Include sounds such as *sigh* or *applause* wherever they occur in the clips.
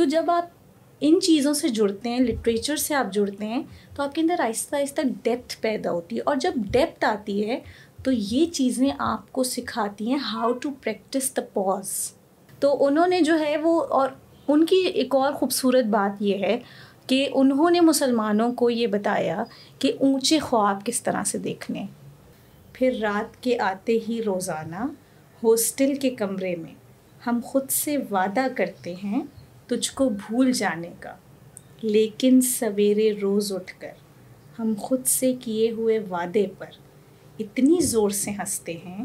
تو جب آپ ان چیزوں سے جڑتے ہیں لٹریچر سے آپ جڑتے ہیں، تو آپ کے اندر آہستہ آہستہ ڈیپتھ پیدا ہوتی ہے اور جب ڈیپتھ آتی ہے، تو یہ چیزیں آپ کو سکھاتی ہیں how to practice the pause تو انہوں نے جو ہے وہ، اور ان کی ایک اور خوبصورت بات یہ ہے کہ انہوں نے مسلمانوں کو یہ بتایا کہ اونچے خواب کس طرح سے دیکھنے۔ پھر رات کے آتے ہی روزانہ ہاسٹل کے کمرے میں ہم خود سے وعدہ کرتے ہیں تجھ کو بھول جانے کا۔ لیکن سویرے روز اٹھ کر ہم خود سے کیے ہوئے وعدے پر اتنی زور سے ہنستے ہیں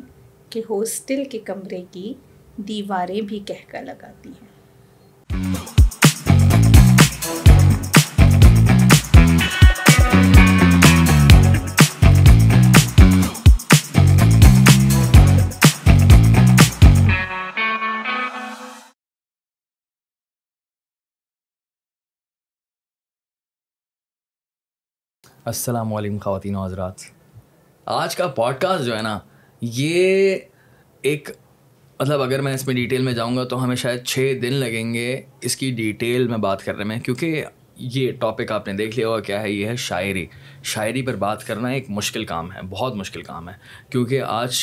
کہ ہاسٹل کے کمرے کی دیواریں بھی کہہ لگاتی ہیں۔ السلام علیکم خواتین و حضرات۔ آج کا پوڈ کاسٹ جو ہے نا، یہ ایک مطلب اگر میں اس میں ڈیٹیل میں جاؤں گا تو ہمیں شاید چھ دن لگیں گے اس کی ڈیٹیل میں بات کرنے میں، کیونکہ یہ ٹاپک آپ نے دیکھ لیا ہوگا کیا ہے، یہ ہے شاعری۔ شاعری پر بات کرنا ایک مشکل کام ہے، بہت مشکل کام ہے، کیونکہ آج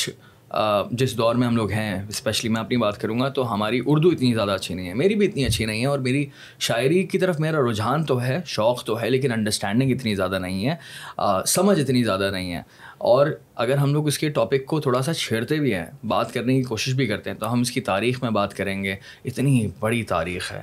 جس دور میں ہم لوگ ہیں اسپیشلی میں اپنی بات کروں گا، تو ہماری اردو اتنی زیادہ اچھی نہیں ہے۔ میری بھی اتنی اچھی نہیں ہے اور میری شاعری کی طرف میرا رجحان تو ہے، شوق تو ہے، لیکن انڈرسٹینڈنگ اتنی زیادہ نہیں ہے۔ سمجھ اتنی زیادہ نہیں ہے۔ اور اگر ہم لوگ اس کے ٹاپک کو تھوڑا سا چھیڑتے بھی ہیں، بات کرنے کی کوشش بھی کرتے ہیں، تو ہم اس کی تاریخ میں بات کریں گے۔ اتنی بڑی تاریخ ہے۔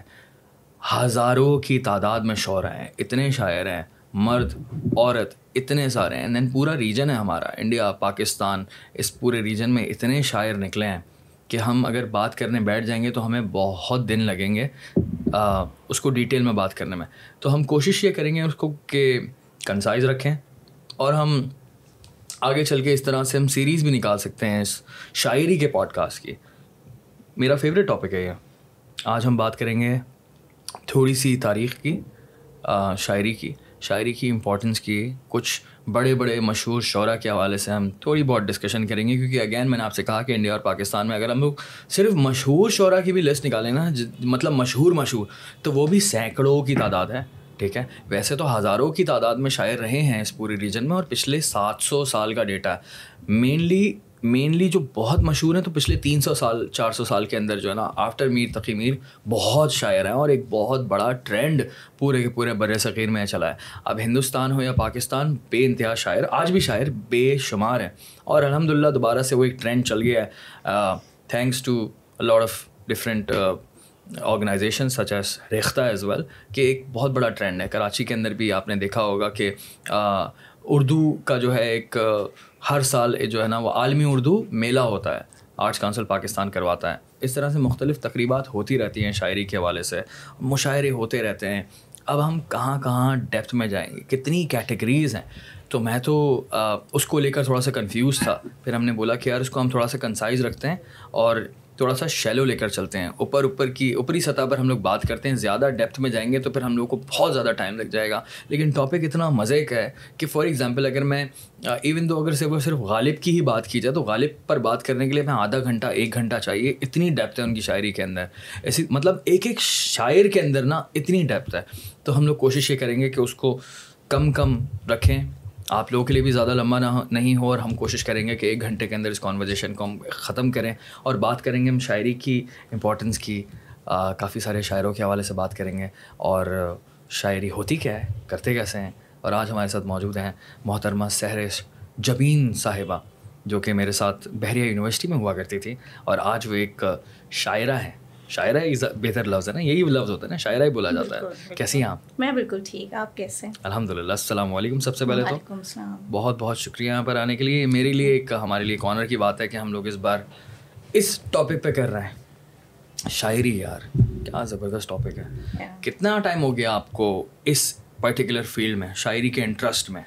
ہزاروں کی تعداد میں شعرا ہیں، اتنے شاعر ہیں۔ مرد، عورت اتنے سارے ہیں دین پورا ریجن ہے ہمارا انڈیا پاکستان، اس پورے ریجن میں اتنے شاعر نکلے ہیں کہ ہم اگر بات کرنے بیٹھ جائیں گے تو ہمیں بہت دن لگیں گے اس کو ڈیٹیل میں بات کرنے میں۔ تو ہم کوشش یہ کریں گے اس کو کہ کنسائز رکھیں اور ہم آگے چل کے اس طرح سے ہم سیریز بھی نکال سکتے ہیں اس شاعری کے پوڈ کاسٹ کی۔ میرا فیوریٹ ٹاپک ہے یہ۔ آج ہم بات کریں گے تھوڑی سی تاریخ کی شاعری کی۔ شاعری کی امپورٹنس کی کچھ بڑے بڑے مشہور شعرا کے حوالے سے ہم تھوڑی بہت ڈسکشن کریں گے، کیونکہ اگین میں نے آپ سے کہا کہ انڈیا اور پاکستان میں اگر ہم لوگ صرف مشہور شعرا کی بھی لسٹ نکالیں نا مطلب مشہور مشہور، تو وہ بھی سینکڑوں کی تعداد ہے، ٹھیک ہے؟ ویسے تو ہزاروں کی تعداد میں شاعر رہے ہیں اس پورے ریجن میں اور پچھلے سات سو سال کا ڈیٹا ہے۔ مینلی مینلی جو بہت مشہور ہیں تو پچھلے تین سو سال، چار سو سال کے اندر جو ہے نا آفٹر میر تقی میر بہت شاعر ہیں اور ایک بہت بڑا ٹرینڈ پورے کے پورے بر صغیر میں چلا ہے۔ اب ہندوستان ہو یا پاکستان، بے انتہا شاعر، آج بھی شاعر بے شمار ہیں۔ اور الحمد للہ دوبارہ سے وہ ایک ٹرینڈ چل گیا ہے۔ Thanks to lot of different organization such as Rekhta as well کہ ایک بہت بڑا ٹرینڈ ہے۔ کراچی کے اندر بھی آپ نے دیکھا ہوگا کہ اردو کا جو ہے ایک ہر سال جو ہے نا وہ عالمی اردو میلہ ہوتا ہے۔ آرٹس کاؤنسل پاکستان کرواتا ہے۔ اس طرح سے مختلف تقریبات ہوتی رہتی ہیں شاعری کے حوالے سے۔ مشاعرے ہوتے رہتے ہیں۔ اب ہم کہاں کہاں ڈیپتھ میں جائیں گے؟ کتنی کیٹیگریز ہیں؟ تو میں تو اس کو لے کر تھوڑا سا کنفیوز تھا۔ پھر ہم نے بولا کہ یار اس کو ہم تھوڑا سا کنسائز رکھتے ہیں اور تھوڑا سا شیلو لے کر چلتے ہیں۔ اوپر اوپر کی، اوپری سطح پر ہم لوگ بات کرتے ہیں، زیادہ ڈیپتھ میں جائیں گے تو پھر ہم لوگوں کو بہت زیادہ ٹائم لگ جائے گا۔ لیکن ٹاپک اتنا مزے کا ہے کہ فار ایگزامپل اگر میں ایون دو اگر سے وہ صرف غالب کی ہی بات کی جائے تو غالب پر بات کرنے کے لیے میں آدھا گھنٹہ، ایک گھنٹہ چاہیے۔ اتنی ڈیپتھ ہے ان کی شاعری کے اندر۔ ایسی مطلب ایک ایک شاعر کے اندر نا اتنی ڈیپتھ ہے۔ تو ہم لوگ کوشش یہ کریں گے کہ اس کو کم کم رکھیں۔ آپ لوگوں کے لیے بھی زیادہ لمبا نہ نہیں ہو اور ہم کوشش کریں گے کہ ایک گھنٹے کے اندر اس کانورزیشن کو ہم ختم کریں اور بات کریں گے ہم شاعری کی امپورٹنس کی۔ کافی سارے شاعروں کے حوالے سے بات کریں گے اور شاعری ہوتی کیا ہے؟ کرتے کیسے ہیں؟ اور آج ہمارے ساتھ موجود ہیں محترمہ سہرش جبین صاحبہ، جو کہ میرے ساتھ بحریہ یونیورسٹی میں ہوا کرتی تھی اور آج وہ ایک شاعرہ ہیں شاعرہ ہی بہتر لفظ ہے نا یہی لفظ ہوتا ہے نا شاعرہ ہی بولا جاتا ہے۔ کیسی ہیں آپ؟ میں بالکل ٹھیک آپ کیسے الحمد للہ السلام علیکم سب سے پہلے تو۔ بہت بہت شکریہ یہاں پر آنے کے لیے۔ میرے لیے ایک ہمارے لیے آنر کی بات ہے کہ ہم لوگ اس بار اس ٹاپک پہ کر رہے ہیں۔ شاعری یار کیا زبردست ٹاپک ہے۔ کتنا ٹائم ہو گیا آپ کو اس پرٹیکولر فیلڈ میں شاعری کے انٹرسٹ میں؟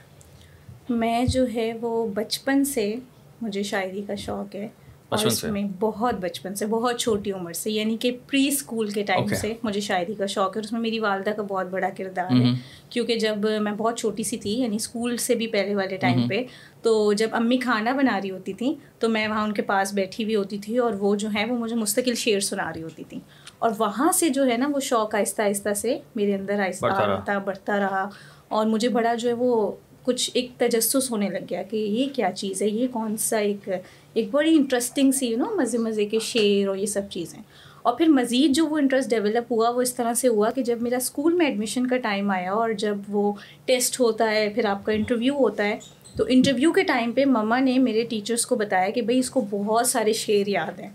میں جو ہے وہ بچپن سے مجھے شاعری کا شوق ہے۔ اور اس میں بہت بچپن سے بہت چھوٹی عمر سے یعنی کہ پری اسکول کے ٹائم سے مجھے شاعری کا شوق ہے اور اس میں میری والدہ کا بہت بڑا کردار ہے۔ کیونکہ جب میں بہت چھوٹی سی تھی یعنی اسکول سے بھی پہلے والے ٹائم پہ تو جب امی کھانا بنا رہی ہوتی تھیں تو میں وہاں ان کے پاس بیٹھی ہوئی ہوتی تھی اور وہ جو ہے وہ مجھے مستقل شعر سنا رہی ہوتی تھیں۔ اور وہاں سے جو ہے نا وہ شوق آہستہ آہستہ سے میرے اندر آہستہ آتا بڑھتا رہا۔ اور مجھے بڑا جو ہے وہ کچھ ایک تجسس ہونے لگ گیا کہ یہ کیا چیز ہے یہ کون سا ایک ایک بڑی انٹرسٹنگ سی یو نو مزے مزے کے شعر اور یہ سب چیزیں. اور پھر مزید جو وہ انٹرسٹ ڈیولپ ہوا وہ اس طرح سے ہوا کہ جب میرا اسکول میں ایڈمیشن کا ٹائم آیا اور جب وہ ٹیسٹ ہوتا ہے پھر آپ کا انٹرویو ہوتا ہے تو انٹرویو کے ٹائم پہ مما نے میرے ٹیچرس کو بتایا کہ بھائی اس کو بہت سارے شعر یاد ہیں.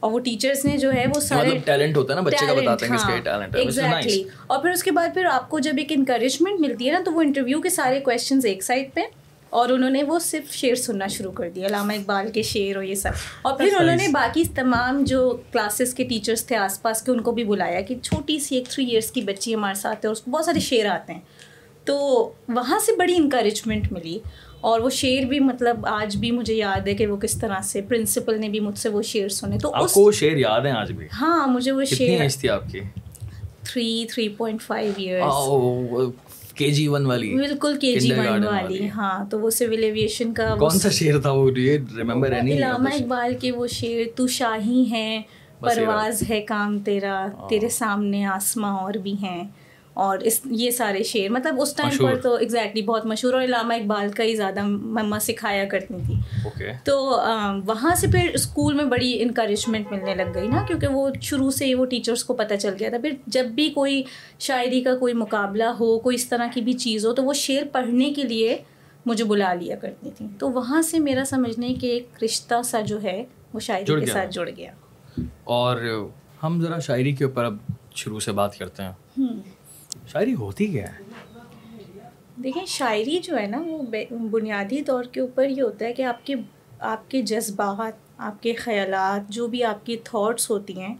اور وہ ٹیچرس نے جو ہے وہ سارے ٹیلنٹ ہوتا ہے نا بچے کا بتاتے ہیں کہ ٹیلنٹ ہے ایگزیکٹلی اور پھر اس کے بعد پھر آپ کو جب ایک انکریجمنٹ ملتی ہے نا تو وہ انٹرویو کے سارے کویشچنز ایک سائڈ پہ اور انہوں نے وہ صرف شعر سننا شروع کر دیا علامہ اقبال کے شعر اور یہ سب۔ اور پھر انہوں نے باقی تمام جو کلاسز کے ٹیچرس تھے آس پاس کے ان کو بھی بلایا کہ چھوٹی سی ایک تھری ایئرس کی بچی ہمارے ساتھ ہے اور اس کو بہت سارے شعر آتے ہیں۔ تو وہاں سے بڑی انکریجمنٹ ملی اور وہ شعر بھی مطلب آج بھی مجھے یاد ہے کہ وہ کس طرح سے پرنسپل نے بھی مجھ سے وہ شعر سنے۔ تو آپ کو شعر یاد ہیں آج بھی؟ ہاں مجھے وہ شعر تھی آپ کی؟ Three three point five years K G one والی بالکل کے جی ون والی ہاں تو وہ سول ایویشن کا کون سا شعر تھا وہ؟ ریمبر علامہ اقبال کے وہ شعر تو شاہی ہیں پرواز ہے کام تیرا تیرے سامنے آسماں اور بھی ہیں۔ اور اس یہ سارے شعر مطلب اس ٹائم پر تو ایگزیکٹلی بہت مشہور اور علامہ اقبال کا ہی زیادہ مما سکھایا کرتی تھی۔ تو وہاں سے پھر اسکول میں بڑی انکریجمنٹ ملنے لگ گئی نا کیونکہ وہ شروع سے ہی وہ ٹیچرس کو پتہ چل گیا تھا۔ پھر جب بھی کوئی شاعری کا کوئی مقابلہ ہو کوئی اس طرح کی بھی چیز ہو تو وہ شعر پڑھنے کے لیے مجھے بلا لیا کرتی تھیں تو وہاں سے میرا سمجھنے کہ ایک رشتہ سا جو ہے وہ شاعری کے ساتھ جڑ گیا۔ اور ہم ذرا شاعری کے اوپر اب شروع سے بات کرتے ہیں۔ شاعری ہوتی کیا ہے؟ دیکھیں، شاعری جو ہے نا، وہ بنیادی طور کے اوپر یہ ہوتا ہے کہ آپ کے آپ کے جذبات، آپ کے خیالات، جو بھی آپ کی تھاٹس ہوتی ہیں،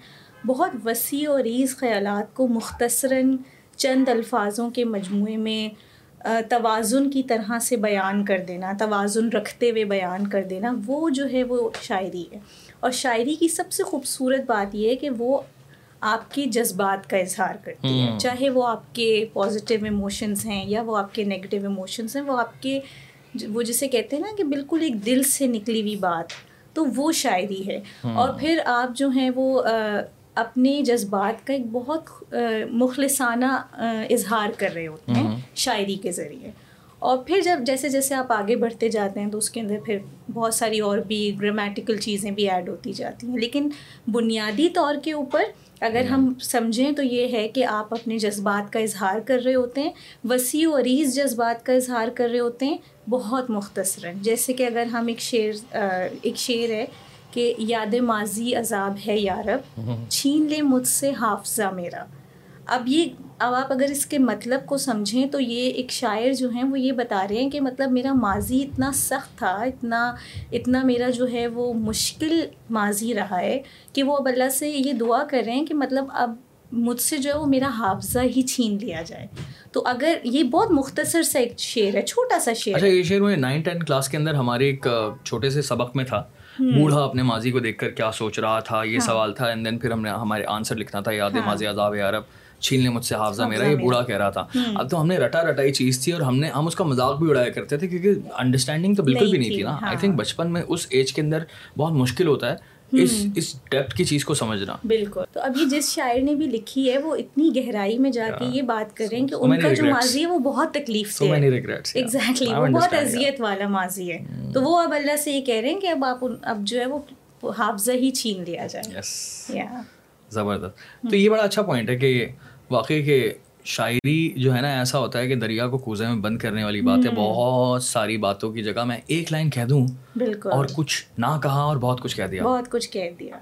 بہت وسیع اور ریز خیالات کو مختصراً چند الفاظوں کے مجموعے میں توازن کی طرح سے بیان کر دینا، توازن رکھتے ہوئے بیان کر دینا، وہ جو ہے وہ شاعری ہے۔ اور شاعری کی سب سے خوبصورت بات یہ ہے کہ وہ آپ کے جذبات کا اظہار کرتی ہے۔ چاہے وہ آپ کے پازیٹیو ایموشنس ہیں یا وہ آپ کے نگیٹیو ایموشنس ہیں وہ آپ کے وہ جسے کہتے ہیں نا کہ بالکل ایک دل سے نکلی ہوئی بات تو وہ شاعری ہے۔ اور پھر آپ جو ہیں وہ اپنے جذبات کا ایک بہت مخلصانہ اظہار کر رہے ہوتے ہیں شاعری کے ذریعے۔ اور پھر جب جیسے جیسے آپ آگے بڑھتے جاتے ہیں تو اس کے اندر پھر بہت ساری اور بھی گرامیٹیکل چیزیں بھی ایڈ ہوتی جاتی ہیں۔ لیکن بنیادی طور کے اوپر اگر ہم سمجھیں تو یہ ہے کہ آپ اپنے جذبات کا اظہار کر رہے ہوتے ہیں، وسیع و عریض جذبات کا اظہار کر رہے ہوتے ہیں، بہت مختصراً۔ جیسے کہ اگر ہم ایک شعر ایک شعر ہے کہ یاد ماضی عذاب ہے یارب چھین لے مجھ سے حافظہ میرا۔ اب یہ اب آپ اگر اس کے مطلب کو سمجھیں تو یہ ایک شاعر جو ہیں وہ یہ بتا رہے ہیں کہ مطلب میرا ماضی اتنا سخت تھا اتنا اتنا میرا جو ہے وہ مشکل ماضی رہا ہے کہ وہ اب اللہ سے یہ دعا کر رہے ہیں کہ مطلب اب مجھ سے جو ہے وہ میرا حافظہ ہی چھین لیا جائے۔ تو اگر یہ بہت مختصر سا ایک شعر ہے چھوٹا سا شعر اچھا یہ شعر مجھے نائن ٹین کلاس کے اندر ہمارے ایک چھوٹے سے سبق میں تھا۔ بوڑھا اپنے ماضی کو دیکھ کر کیا سوچ رہا تھا یہ ہاں۔ سوال تھا اینڈ دین پھر ہم نے ہمارے آنسر لکھنا تھا یاد ہاں۔ ماضی عذاب یارب چھین لے مجھ سے حافظہ میرا یہ بوڑھا کہہ رہا تھا۔ اب تو ہم نے رٹا رٹائی چیز تھی اور ہم نے ہم اس کا مذاق بھی اڑایا کرتے تھے کیونکہ انڈرسٹینڈنگ تو بالکل بھی نہیں تھی نا۔ آئی تھنک بچپن میں اس ایج کے اندر بہت مشکل ہوتا ہے اس اس ڈیپتھ کی چیز کو سمجھنا۔ بالکل۔ تو اب یہ جس شاعر نے بھی لکھی ہے وہ اتنی گہرائی میں جا کے یہ بات کر رہے ہیں کہ ان کا جو ماضی ہے وہ بہت تکلیف سے ایگزیکٹلی وہ بہت اذیت والا ماضی ہے۔ تو وہ اب اللہ سے یہ کہہ رہے ہیں کہ اب آپ اب جو ہے وہ حافظہ ہی چھین لیا جائے۔ زبردست۔ تو یہ بڑا اچھا پوائنٹ ہے کہ واقعی کہ شاعری جو ہے نا ایسا ہوتا ہے کہ دریا کو کوزے میں بند کرنے والی بات ہے بہت ساری باتوں کی جگہ میں ایک لائن کہہ دوں۔ بالکل۔ اور کچھ نہ کہا اور بہت کچھ کہہ دیا۔ بہت کچھ کہہ دیا۔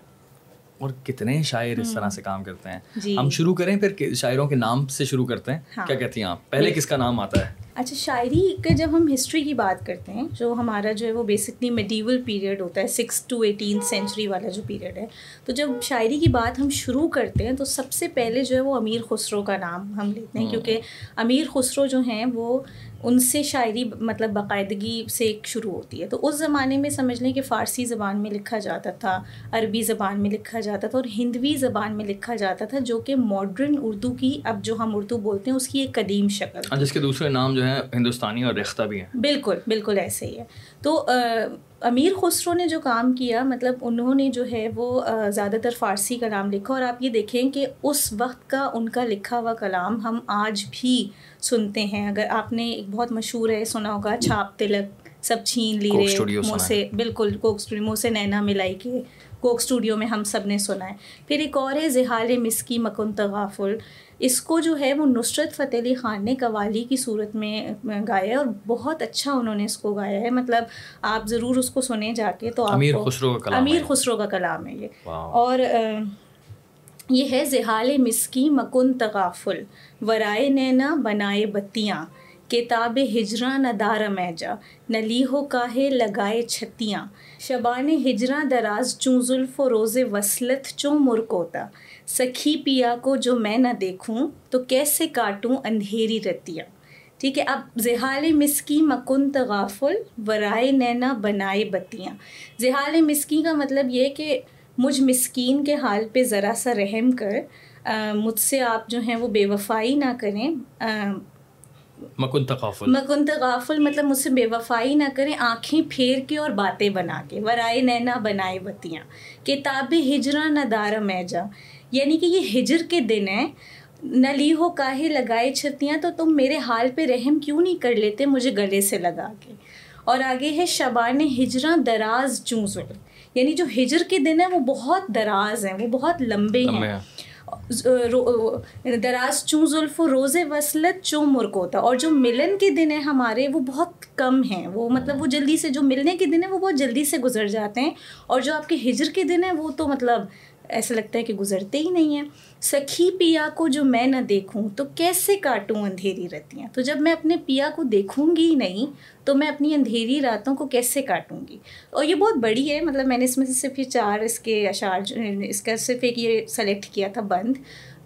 اور کتنے شاعر اس طرح سے کام کرتے ہیں۔ جی۔ ہم شروع کریں پھر شاعروں کے نام سے شروع کرتے ہیں۔ ہاں۔ کیا کہتی ہیں آپ؟ پہلے کس کا نام آتا ہے؟ اچھا شاعری کے جب ہم ہسٹری کی بات کرتے ہیں جو ہمارا جو ہے وہ بیسکلی میڈیول پیریڈ ہوتا ہے سکس ٹو ایٹین سینچری والا جو پیریڈ ہے تو جب شاعری کی بات ہم شروع کرتے ہیں تو سب سے پہلے جو ہے وہ امیر خسرو کا نام ہم لیتے ہیں کیونکہ امیر خسرو جو ہیں وہ ان سے شاعری مطلب باقاعدگی سے ایک شروع ہوتی ہے۔ تو اس زمانے میں سمجھ لیں کہ فارسی زبان میں لکھا جاتا تھا عربی زبان میں لکھا جاتا تھا اور ہندوی زبان میں لکھا جاتا تھا جو کہ ماڈرن اردو کی اب جو ہم اردو بولتے ہیں اس کی ایک قدیم شکل۔ جس کے دوسرے نام جو ہیں ہندوستانی اور ریختہ بھی ہیں۔ بالکل بالکل ایسے ہی ہے۔ تو امیر خسرو نے جو کام کیا مطلب انہوں نے جو ہے وہ زیادہ تر فارسی کلام لکھا اور آپ یہ دیکھیں کہ اس وقت کا ان کا لکھا ہوا کلام ہم آج بھی سنتے ہیں۔ اگر آپ نے ایک بہت مشہور ہے سنا ہوگا چھاپ تلک سب چھین لی رہے منہ سے بالکل کوک اسٹوڈیو منہ سے نینا ملائی کے کوک اسٹوڈیو میں ہم سب نے سنا ہے۔ پھر ایک اور ہے زحال مسکی مکن تغافل۔ اس کو جو ہے وہ نصرت فتح علی خان نے قوالی کی صورت میں گایا ہے اور بہت اچھا انہوں نے اس کو گایا ہے۔ مطلب آپ ضرور اس کو سنیں جا کے تو امیر خسرو کا کلام امیر خسرو کا کلام ہے یہ۔ اور یہ ہے زحال مسکی مکن تغافل۔ ورائے نینا بنائے بتیاں۔ کتاب ہجراں نہ دار میجا نلی ہو کاہے لگائے چھتیاں۔ شبان ہجراں دراز چوں زلف و روز وصلت چوں مرکوتا؟ سکھی پیا کو جو میں نہ دیکھوں تو کیسے کاٹوں اندھیری رتیاں؟ ٹھیک ہے، اب زحال مسکی مکن تغافل، ورائے نینا بنائے بتیاں۔ زحال مسکی کا مطلب یہ کہ مجھ مسکین کے حال پہ ذرا سا رحم کر مجھ سے آپ جو ہیں وہ بے وفائی نہ کریں۔ مکن تغافل. مکن تغافل مطلب مجھ سے بے وفائی نہ کریں آنکھیں پھیر کے اور باتیں بنا کے ورائے نینا بنائے بتیاں۔ کتاب ہجرا نہ دار میجا یعنی کہ یہ ہجر کے دن ہیں۔ نلی ہو کاہے لگائے چھتیاں تو تم میرے حال پہ رحم کیوں نہیں کر لیتے مجھے گلے سے لگا کے؟ اور آگے ہے شبان ہجراں دراز چونزل یعنی جو ہجر کے دن ہیں وہ بہت دراز ہیں وہ بہت لمبے ہیں۔ یعنی دراز چوں زلف و روز وصلت چوں مرکوتا اور جو ملن کے دن ہیں ہمارے، وہ بہت کم ہیں۔ وہ مطلب وہ جلدی سے جو ملنے کے دن ہیں وہ بہت جلدی سے گزر جاتے ہیں۔ اور جو آپ کے ہجر کے دن ہیں وہ تو مطلب ایسا لگتا ہے کہ گزرتے ہی نہیں ہیں۔ سکھی پیا کو جو میں نہ دیکھوں تو کیسے کاٹوں اندھیری رتیاں؟ تو جب میں اپنے پیا کو دیکھوں گی ہی نہیں تو میں اپنی اندھیری راتوں کو کیسے کاٹوں گی؟ اور یہ بہت بڑی ہے مطلب میں نے اس میں سے صرف یہ چار اس کے اشعار اس کا صرف ایک یہ سلیکٹ کیا تھا، بند۔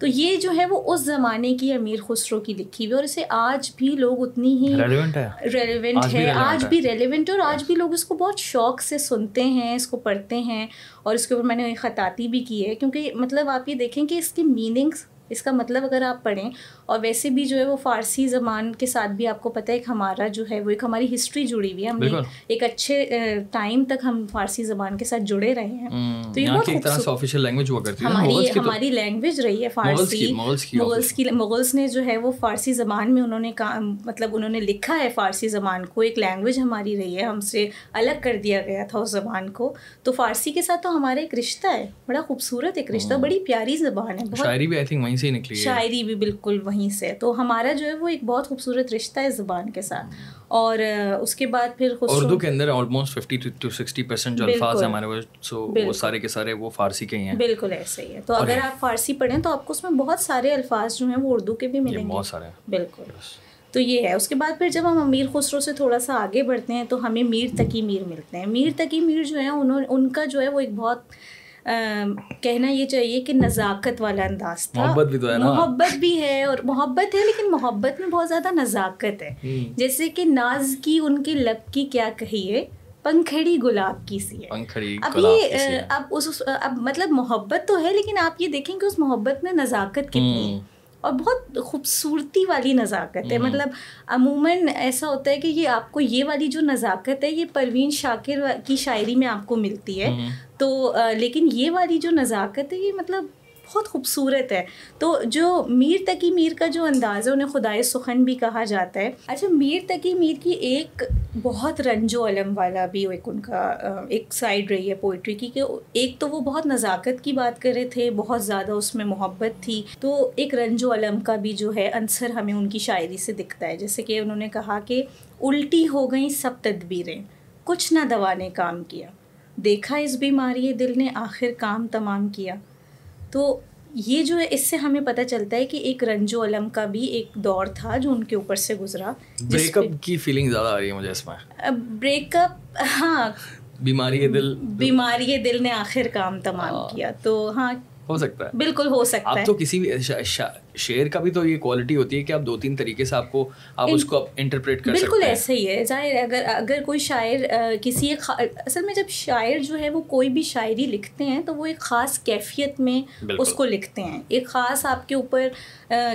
تو یہ جو ہے وہ اس زمانے کی امیر خسرو کی لکھی ہوئی اور اسے آج بھی لوگ اتنی ہی ریلیونٹ ہے۔ آج بھی ریلیونٹ ہے۔ اور آج بھی لوگ اس کو بہت شوق سے سنتے ہیں اس کو پڑھتے ہیں اور اس کے اوپر میں نے خطاطی بھی کی ہے۔ کیونکہ مطلب آپ یہ دیکھیں کہ اس کی میننگس اس کا مطلب اگر آپ پڑھیں اور ویسے بھی جو ہے وہ فارسی زبان کے ساتھ بھی آپ کو پتہ ہے ایک ہمارا جو ہے وہ ایک ہماری ہسٹری جڑی ہوئی ہے۔ ہم نے ایک اچھے ٹائم تک ہم فارسی زبان کے ساتھ جڑے رہے ہیں۔ تو یہ بہت ہماری ہماری لینگویج رہی ہے فارسی۔ مغلس کی مغلس نے جو ہے وہ فارسی زبان میں انہوں نے مطلب انہوں نے لکھا ہے فارسی زبان کو۔ ایک لینگویج ہماری رہی ہے ہم سے الگ کر دیا گیا تھا اس زبان کو۔ تو فارسی کے ساتھ تو ہمارا ایک رشتہ ہے۔ بڑا خوبصورت ایک رشتہ بڑی پیاری زبان ہے شاعری بھی آئی تھنک وہیں سے نکلی شاعری بھی بالکل وہیں سے۔ تو ہمارا جو ہے وہ ایک بہت خوبصورت رشتہ ہے زبان کے ساتھ۔ اور اس کے بعد پھر اردو کے اندر almost fifty to sixty percent جو الفاظ ہیں ہمارے سو وہ سارے کے سارے وہ فارسی کے ہی ہیں۔ بالکل ایسے ہی ہے۔ تو اگر آپ فارسی پڑھیں تو آپ کو اس میں بہت سارے الفاظ جو ہیں وہ اردو کے بھی ملیں گے۔ بہت سارے بالکل۔ تو یہ ہے۔ اس کے بعد پھر جب ہم امیر خسرو سے تھوڑا سا آگے بڑھتے ہیں تو ہمیں میر تقی میر ملتے ہیں۔ میر تقی میر جو ہے انہوں ان کا جو ہے وہ ایک بہت کہنا یہ چاہیے کہ نزاکت والا انداز تھا۔ محبت بھی تو ہے محبت بھی ہے اور محبت ہے لیکن محبت میں بہت زیادہ نزاکت ہے۔ جیسے کہ ناز کی ان کے لب کی کیا کہیے؟ پنکھڑی گلاب کی سی ہے۔ اب یہ اب اس اب مطلب محبت تو ہے لیکن آپ یہ دیکھیں کہ اس محبت میں نزاکت کتنی ہے۔ اور بہت خوبصورتی والی نزاکت ہے۔ مطلب عموماً ایسا ہوتا ہے کہ یہ آپ کو یہ والی جو نزاکت ہے یہ پروین شاکر کی شاعری میں آپ کو ملتی ہے۔ تو لیکن یہ والی جو نزاکت ہے یہ مطلب بہت خوبصورت ہے۔ تو جو میر تقی میر کا جو انداز ہے، انہیں خدائے سخن بھی کہا جاتا ہے۔ اچھا میر تقی میر کی ایک بہت رنج و علم والا بھی ایک ان کا ایک سائڈ رہی ہے پوئٹری کی کہ ایک تو وہ بہت نزاکت کی بات کر رہے تھے، بہت زیادہ اس میں محبت تھی۔ تو ایک رنج و علم کا بھی جو ہے، عنصر ہمیں ان کی شاعری سے دکھتا ہے۔ جیسے کہ انہوں نے کہا کہ الٹی ہو گئیں سب تدبیریں، کچھ نہ دوا نے کام کیا۔ دیکھا اس بیماری دل نے، آخر کام تمام کیا۔ تو یہ جو ہے اس سے ہمیں پتہ چلتا ہے کہ ایک رنج و علم کا بھی ایک دور تھا جو ان کے اوپر سے گزرا۔ بریک اپ کی فیلنگ زیادہ آ رہی ہے مجھے اس میں۔ بریک اپ ہاں۔ بیماری دل۔ بیماری دل نے آخر کام تمام کیا۔ تو ہاں ہو سکتا ہے۔ بالکل ہو سکتا آپ ہے۔ تو کسی بھی شعر کا بھی تو یہ کوالٹی ہوتی ہے کہ آپ دو تین طریقے سے آپ کو آپ اس کو انٹرپریٹ کر بالکل ایسا ہی ہے۔ ظاہر اگر اگر کوئی شاعر کسی ایک اصل میں جب شاعر جو ہے وہ کوئی بھی شاعری لکھتے ہیں تو وہ ایک خاص کیفیت میں۔ اس کو لکھتے ہیں۔ ایک خاص آپ کے اوپر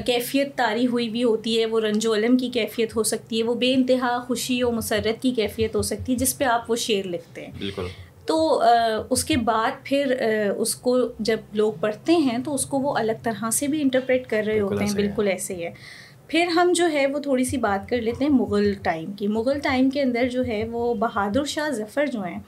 کیفیت طاری ہوئی بھی ہوتی ہے۔ وہ رنج و علم کی کیفیت ہو سکتی ہے۔ وہ بے انتہا خوشی و مسرت کی کیفیت ہو سکتی ہے جس پہ آپ وہ شعر لکھتے ہیں۔ بالکل۔ تو اس کے بعد پھر اس کو جب لوگ پڑھتے ہیں تو اس کو وہ الگ طرح سے بھی انٹرپریٹ کر رہے ہوتے ہیں۔ بالکل ایسے ہی ہے۔ پھر ہم جو ہے وہ تھوڑی سی بات کر لیتے ہیں مغل ٹائم کی۔ مغل ٹائم کے اندر جو ہے وہ بہادر شاہ ظفر جو ہیں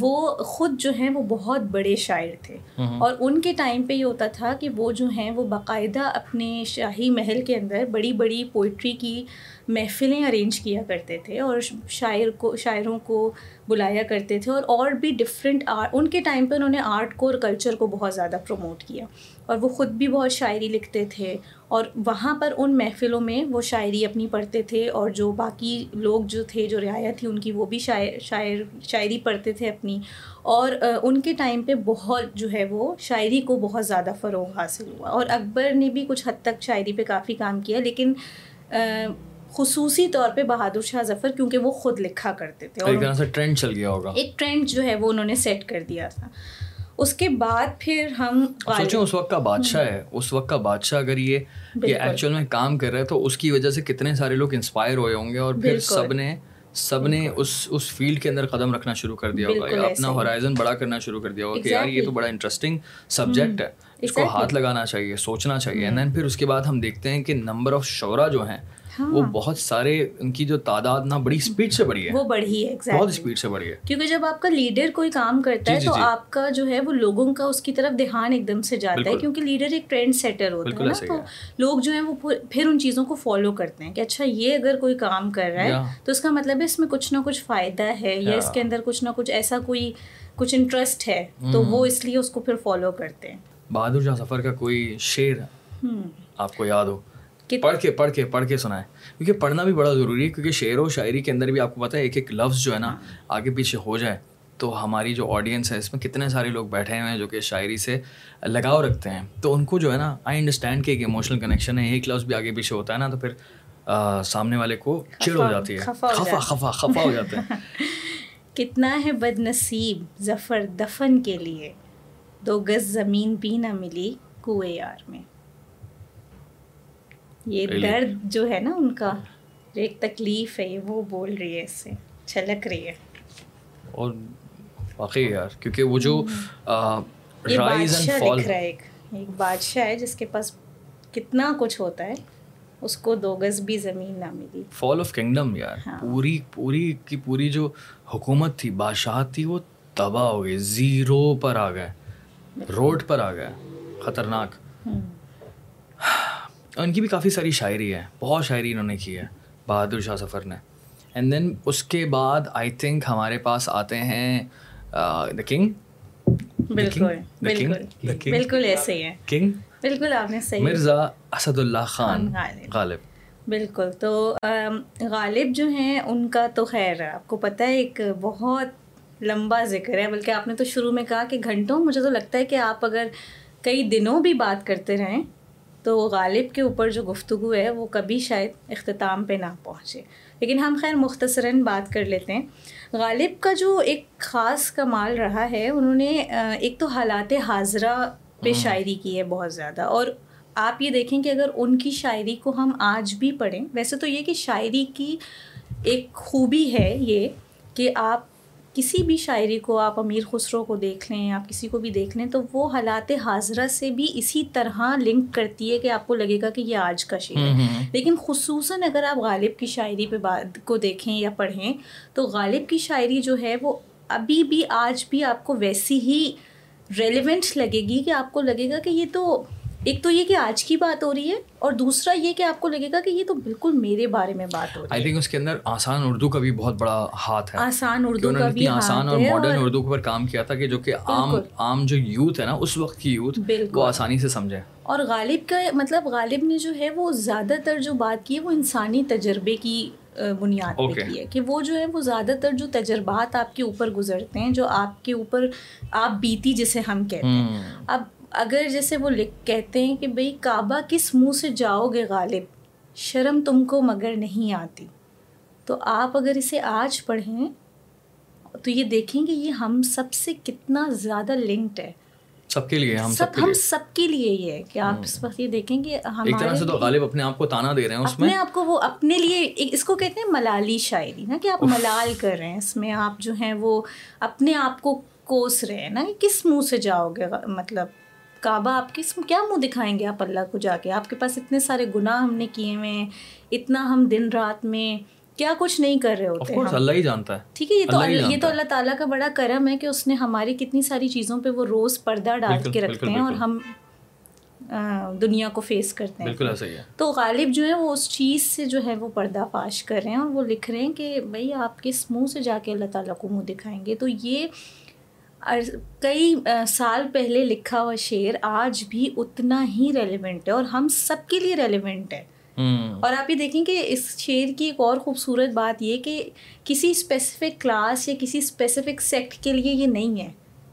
وہ خود جو ہیں وہ بہت بڑے شاعر تھے۔ اور ان کے ٹائم پہ یہ ہوتا تھا کہ وہ جو ہیں وہ باقاعدہ اپنے شاہی محل کے اندر بڑی بڑی پوئٹری کی محفلیں ارینج کیا کرتے تھے اور شاعر کو شاعروں کو بلایا کرتے تھے اور اور بھی ڈفرینٹ آرٹ ان کے ٹائم پہ انہوں نے آرٹ کو اور کلچر کو بہت زیادہ پروموٹ کیا اور وہ خود بھی بہت شاعری لکھتے تھے اور وہاں پر ان محفلوں میں وہ شاعری اپنی پڑھتے تھے اور جو باقی لوگ جو تھے جو رعایا تھی ان کی وہ بھی شاعر شاعر شاعری پڑھتے تھے اپنی اور ان کے ٹائم پہ بہت جو ہے وہ شاعری کو بہت زیادہ فروغ حاصل ہوا اور اکبر نے بھی کچھ حد تک شاعری پہ کافی کام کیا لیکن آ، خصوصی طور پہ بہادر شاہ ظفر کیونکہ وہ خود لکھا کرتے تھے اور ایک طرح سے ٹرینڈ چل گیا ہوگا ایک ٹرینڈ جو ہے وہ انہوں نے سیٹ کر دیا تھا اس کے بعد پھر ہم سوچیں اس وقت کا بادشاہ ہے اس وقت کا بادشاہ اگر یہ یہ۔ ایکچوئل میں کام کر رہا ہے تو اس کی وجہ سے کتنے سارے لوگ انسپائر ہوئے ہوں گے اور پھر۔ سب نے سب نے اس اس فیلڈ کے اندر قدم رکھنا شروع کر دیا ہوگا اپنا۔ ہورائزن بڑا کرنا شروع کر دیا ہوگا کہ یار یہ۔ تو بڑا انٹرسٹنگ سبجیکٹ ہے اس کو۔ ہاتھ لگانا چاہیے سوچنا چاہیے اینڈ دین پھر اس کے بعد ہم دیکھتے ہیں کہ نمبر آف شعرا جو ہیں۔ وہ بہت سارے ان کی جو تعداد نا بڑی اسپیڈ سے بڑھی ہے وہ بڑھی ہے بہت اسپیڈ سے بڑھی ہے کیونکہ جب آپ کا لیڈر کوئی کام کرتا جی، ہے جی، تو جی۔ آپ کا جو ہے وہ لوگوں کا اس کی طرف دھیان ایک دم سے جاتا ہے۔ کیونکہ لیڈر ایک ٹرینڈ سیٹر ہوتا ہے نا تو۔ لوگ جو ہیں وہ پھر- ان چیزوں کو فالو کرتے ہیں کہ اچھا یہ اگر کوئی کام کر رہا ہے۔ تو اس کا مطلب ہے اس میں کچھ نہ کچھ فائدہ ہے یا اس۔ کے اندر کچھ نہ کچھ ایسا کوئی کچھ انٹرسٹ ہے تو وہ اس لیے اس کو پھر فالو کرتے ہیں بہادر شاہ سفر کا کوئی شعر آپ کو یاد ہو کہ- پڑھ کے پڑھ کے پڑھ کے سنائیں۔ کیونکہ پڑھنا بھی بڑا ضروری ہے کیونکہ شعر و شاعری کے اندر بھی آپ کو پتہ ہے ایک ایک لفظ جو ہے نا آگے پیچھے ہو جائے۔ تو ہماری جو آڈینس ہے اس میں کتنے سارے لوگ بیٹھے ہوئے ہیں جو کہ شاعری سے لگاؤ رکھتے ہیں۔ تو ان کو جو ہے نا آئی انڈرسٹینڈ کہ ایک ایموشنل کنیکشن ہے ایک لفظ بھی آگے پیچھے ہوتا ہے نا تو پھر آ، سامنے والے کو چڑ ہو جاتی ہے۔ خفا خفا۔ خفا ہو جاتے ہیں۔ *laughs* کتنا ہے بد نصیب ظفر دفن کے لیے۔ دو گز زمین بھی نہ ملی کوئے یار میں۔ یہ? درد جو ہے نا ان کا ایک تکلیف ہے یہ وہ بول رہی ہے اس سے چھلک رہی ہے۔ اور واقعی یار کیونکہ وہ جو رائز اینڈ فال ایک بادشاہ ہے جس کے پاس کتنا کچھ ہوتا ہے اس کو دو گز بھی زمین نہ ملی۔ فال آف کنگڈم یار ہاں۔ پوری پوری کی پوری جو حکومت تھی بادشاہت تھی وہ تباہ ہو گئی زیرو پر آ گئے روڈ پر آ گئے خطرناک۔ ان کی بھی کافی ساری شاعری ہے بہت شاعری انہوں نے کی ہے بہادر شاہ سفر نے۔ اینڈ دین اس کے بعد آئی تھنک ہمارے پاس آتے ہیں دا کنگ بالکل بالکل بالکل ایسے ہی ہے۔ کنگ بالکل آپ نے صحیح۔ مرزا اسد اللہ خان غالب۔ بالکل تو غالب جو ہیں ان کا تو خیر آپ کو پتہ ہے ایک بہت لمبا ذکر ہے بلکہ آپ نے تو شروع میں کہا کہ گھنٹوں مجھے تو لگتا ہے کہ آپ اگر کئی دنوں بھی بات کرتے رہیں تو غالب کے اوپر جو گفتگو ہے وہ کبھی شاید اختتام پہ نہ پہنچے۔ لیکن ہم خیر مختصراً بات کر لیتے ہیں۔ غالب کا جو ایک خاص کمال رہا ہے انہوں نے ایک تو حالات حاضرہ پہ شاعری کی ہے بہت زیادہ۔ اور آپ یہ دیکھیں کہ اگر ان کی شاعری کو ہم آج بھی پڑھیں ویسے تو یہ کہ شاعری کی ایک خوبی ہے یہ کہ آپ کسی بھی شاعری کو آپ امیر خسرو کو دیکھ لیں آپ کسی کو بھی دیکھ لیں تو وہ حالات حاضرہ سے بھی اسی طرح لنک کرتی ہے کہ آپ کو لگے گا کہ یہ آج کا شعر ہے۔ لیکن خصوصاً اگر آپ غالب کی شاعری پہ بات کو دیکھیں یا پڑھیں تو غالب کی شاعری جو ہے وہ ابھی بھی آج بھی آپ کو ویسی ہی ریلیونٹ لگے گی کہ آپ کو لگے گا کہ یہ تو ایک تو یہ کہ آج کی بات ہو رہی ہے اور دوسرا یہ کہ آپ کو لگے گا کہ یہ تو بالکل میرے بارے میں بات ہو رہی ہے آئی تھنک اس کے اندر آسان اردو کا بھی بہت بڑا ہاتھ ہے آسان اردو کا بھی آسان اور ماڈرن اردو پر کام کیا تھا کہ جو کہ عام۔ عام جو یوتھ ہے نا اس وقت کی یوتھ۔ وہ آسانی سے سمجھے اور غالب کا مطلب غالب نے جو ہے وہ زیادہ تر جو بات کی ہے وہ انسانی تجربے کی بنیاد پہ Okay. کی ہے کہ وہ جو ہے وہ زیادہ تر جو تجربات آپ کے اوپر گزرتے ہیں جو آپ کے اوپر آپ بیتی جسے ہم کہتے ہیں اب اگر جیسے وہ لکھ کہتے ہیں کہ بھئی کعبہ کس منہ سے جاؤ گے غالب؟ شرم تم کو مگر نہیں آتی۔ تو آپ اگر اسے آج پڑھیں تو یہ دیکھیں کہ یہ ہم سب سے کتنا زیادہ لنکڈ ہے۔ سب کے لیے ہم سب ہم لیے۔ سب کے لیے یہ ہے کہ آپ اس وقت یہ دیکھیں کہ ایک طرح سے تو غالب اپنے آپ کو تانا دے رہے ہیں اس میں۔ اپنے آپ کو وہ اپنے لیے اس کو کہتے ہیں ملالی شاعری نا کہ آپ ملال کر رہے ہیں۔ اس میں آپ جو ہیں وہ اپنے آپ کو کوس رہے ہیں نا کہ کس منہ سے جاؤ گے مطلب کعبہ آپ کس کیا منہ دکھائیں گے آپ اللہ کو جا کے؟ آپ کے پاس اتنے سارے گناہ ہم نے کیے ہوئے ہیں اتنا ہم دن رات میں کیا کچھ نہیں کر رہے ہوتے ہم؟ اللہ ہی جانتا ہے۔ ٹھیک ہے یہ تو یہ تو۔ اللہ تعالیٰ کا بڑا کرم ہے کہ اس نے ہماری کتنی ساری چیزوں پہ وہ روز پردہ ڈال کے رکھتے ہیں اور۔ ہم دنیا کو فیس کرتے ہیں۔ بالکل ایسا ہی ہے۔ تو غالب جو ہے وہ اس چیز سے جو ہے وہ پردہ فاش کر رہے ہیں اور وہ لکھ رہے ہیں کہ بھائی آپ کس منہ سے جا کے اللہ تعالیٰ کو منہ دکھائیں گے۔ تو یہ کئی سال پہلے لکھا ہوا شعر آج بھی اتنا ہی ریلیونٹ ہے اور ہم سب کے لیے ریلیونٹ ہے۔ اور آپ یہ دیکھیں کہ اس شعر کی ایک اور خوبصورت بات یہ کہ کسی اسپیسیفک کلاس یا کسی اسپیسیفک سیکٹ کے لیے یہ نہیں ہے۔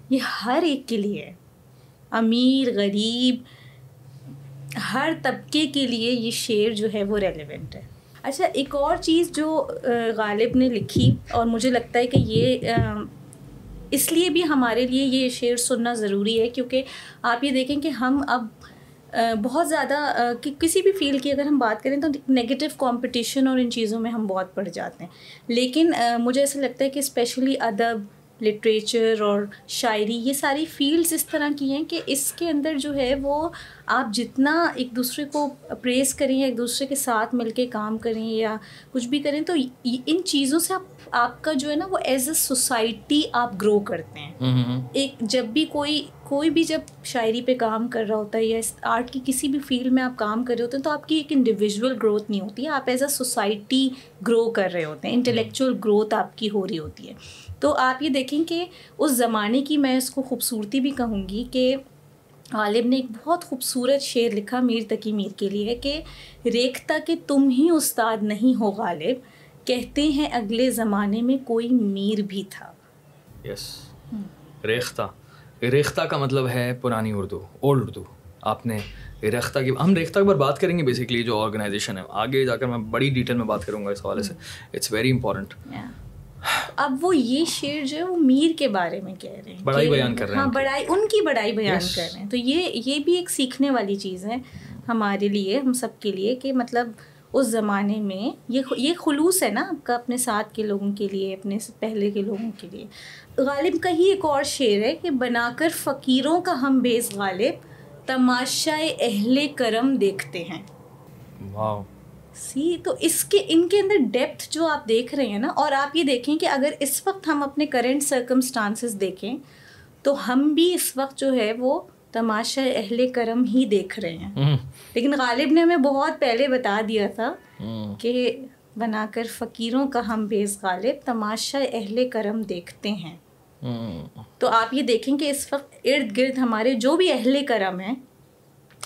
یہ ہر ایک کے لیے ہے۔ امیر غریب ہر طبقے کے لیے یہ شعر جو ہے وہ ریلیونٹ ہے۔ اچھا ایک اور چیز جو غالب نے لکھی اور مجھے لگتا ہے کہ یہ اس لیے بھی ہمارے لیے یہ شعر سننا ضروری ہے، کیونکہ آپ یہ دیکھیں کہ ہم اب بہت زیادہ کہ کسی بھی فیلڈ کی اگر ہم بات کریں تو نگیٹو کمپٹیشن اور ان چیزوں میں ہم بہت پڑ جاتے ہیں۔ لیکن مجھے ایسا لگتا ہے کہ اسپیشلی ادب لٹریچر اور شاعری، یہ ساری فیلڈس اس طرح کی ہیں کہ اس کے اندر جو ہے وہ آپ جتنا ایک دوسرے کو پریز کریں یا ایک دوسرے کے ساتھ مل کے کام کریں یا کچھ بھی کریں تو ان چیزوں سے آپ آپ کا جو ہے نا وہ ایز اے سوسائٹی آپ گرو کرتے ہیں. ایک جب بھی کوئی کوئی بھی جب شاعری پہ کام کر رہا ہوتا ہے یا آرٹ کی کسی بھی فیلڈ میں آپ کام کر رہے ہوتے ہیں تو آپ کی ایک انڈیویژول گروتھ نہیں ہوتی ہے آپ ایز اے سوسائٹی گرو کر رہے ہوتے ہیں انٹلیکچوئل گروتھ آپ کی ہو رہی ہوتی ہے۔ تو آپ یہ دیکھیں کہ اس زمانے کی میں اس کو خوبصورتی بھی کہوں گی کہ غالب نے ایک بہت خوبصورت شعر لکھا میر تقی میر کے لیے کہ ریختہ کہ تم ہی استاد نہیں ہو غالب کہتے ہیں اگلے زمانے میں کوئی میر بھی تھا۔ یس ریختہ. ریختہ کا مطلب ہے پرانی اردو اولڈ اردو۔ آپ نے ریختہ کی ہم ریختہ پر بات کریں گے بیسکلی جو آرگنائزیشن ہے۔ آگے جا کر میں بڑی ڈیٹیل میں بات کروں گا اس حوالے سے۔ اٹس ویری امپورٹنٹ اب وہ یہ شعر جو ہے وہ میر کے بارے میں کہہ رہے ہیں بڑائی بیان کر رہے ہیں ہاں۔ بڑائی ان کی بڑائی بیان. کر رہے ہیں۔ تو یہ یہ بھی ایک سیکھنے والی چیز ہے ہمارے لیے ہم سب کے لیے کہ مطلب اس زمانے میں یہ یہ خلوص ہے نا آپ کا اپنے ساتھ کے لوگوں کے لیے اپنے سے پہلے کے لوگوں کے لیے۔ غالب کا ہی ایک اور شعر ہے کہ بنا کر فقیروں کا ہم بیس غالب تماشائے اہل کرم دیکھتے ہیں۔ واو۔ سی تو اس کے ان کے اندر ڈیپتھ جو آپ دیکھ رہے ہیں نا اور آپ یہ دیکھیں کہ اگر اس وقت ہم اپنے کرنٹ سرکمسٹانسز دیکھیں تو ہم بھی اس وقت جو ہے وہ تماشا اہل کرم ہی دیکھ رہے ہیں۔ لیکن غالب نے ہمیں بہت پہلے بتا دیا تھا کہ بنا کر فقیروں کا ہم بیس غالب تماشا اہل کرم دیکھتے ہیں۔ تو آپ یہ دیکھیں کہ اس وقت ارد گرد ہمارے جو بھی اہل کرم ہیں؟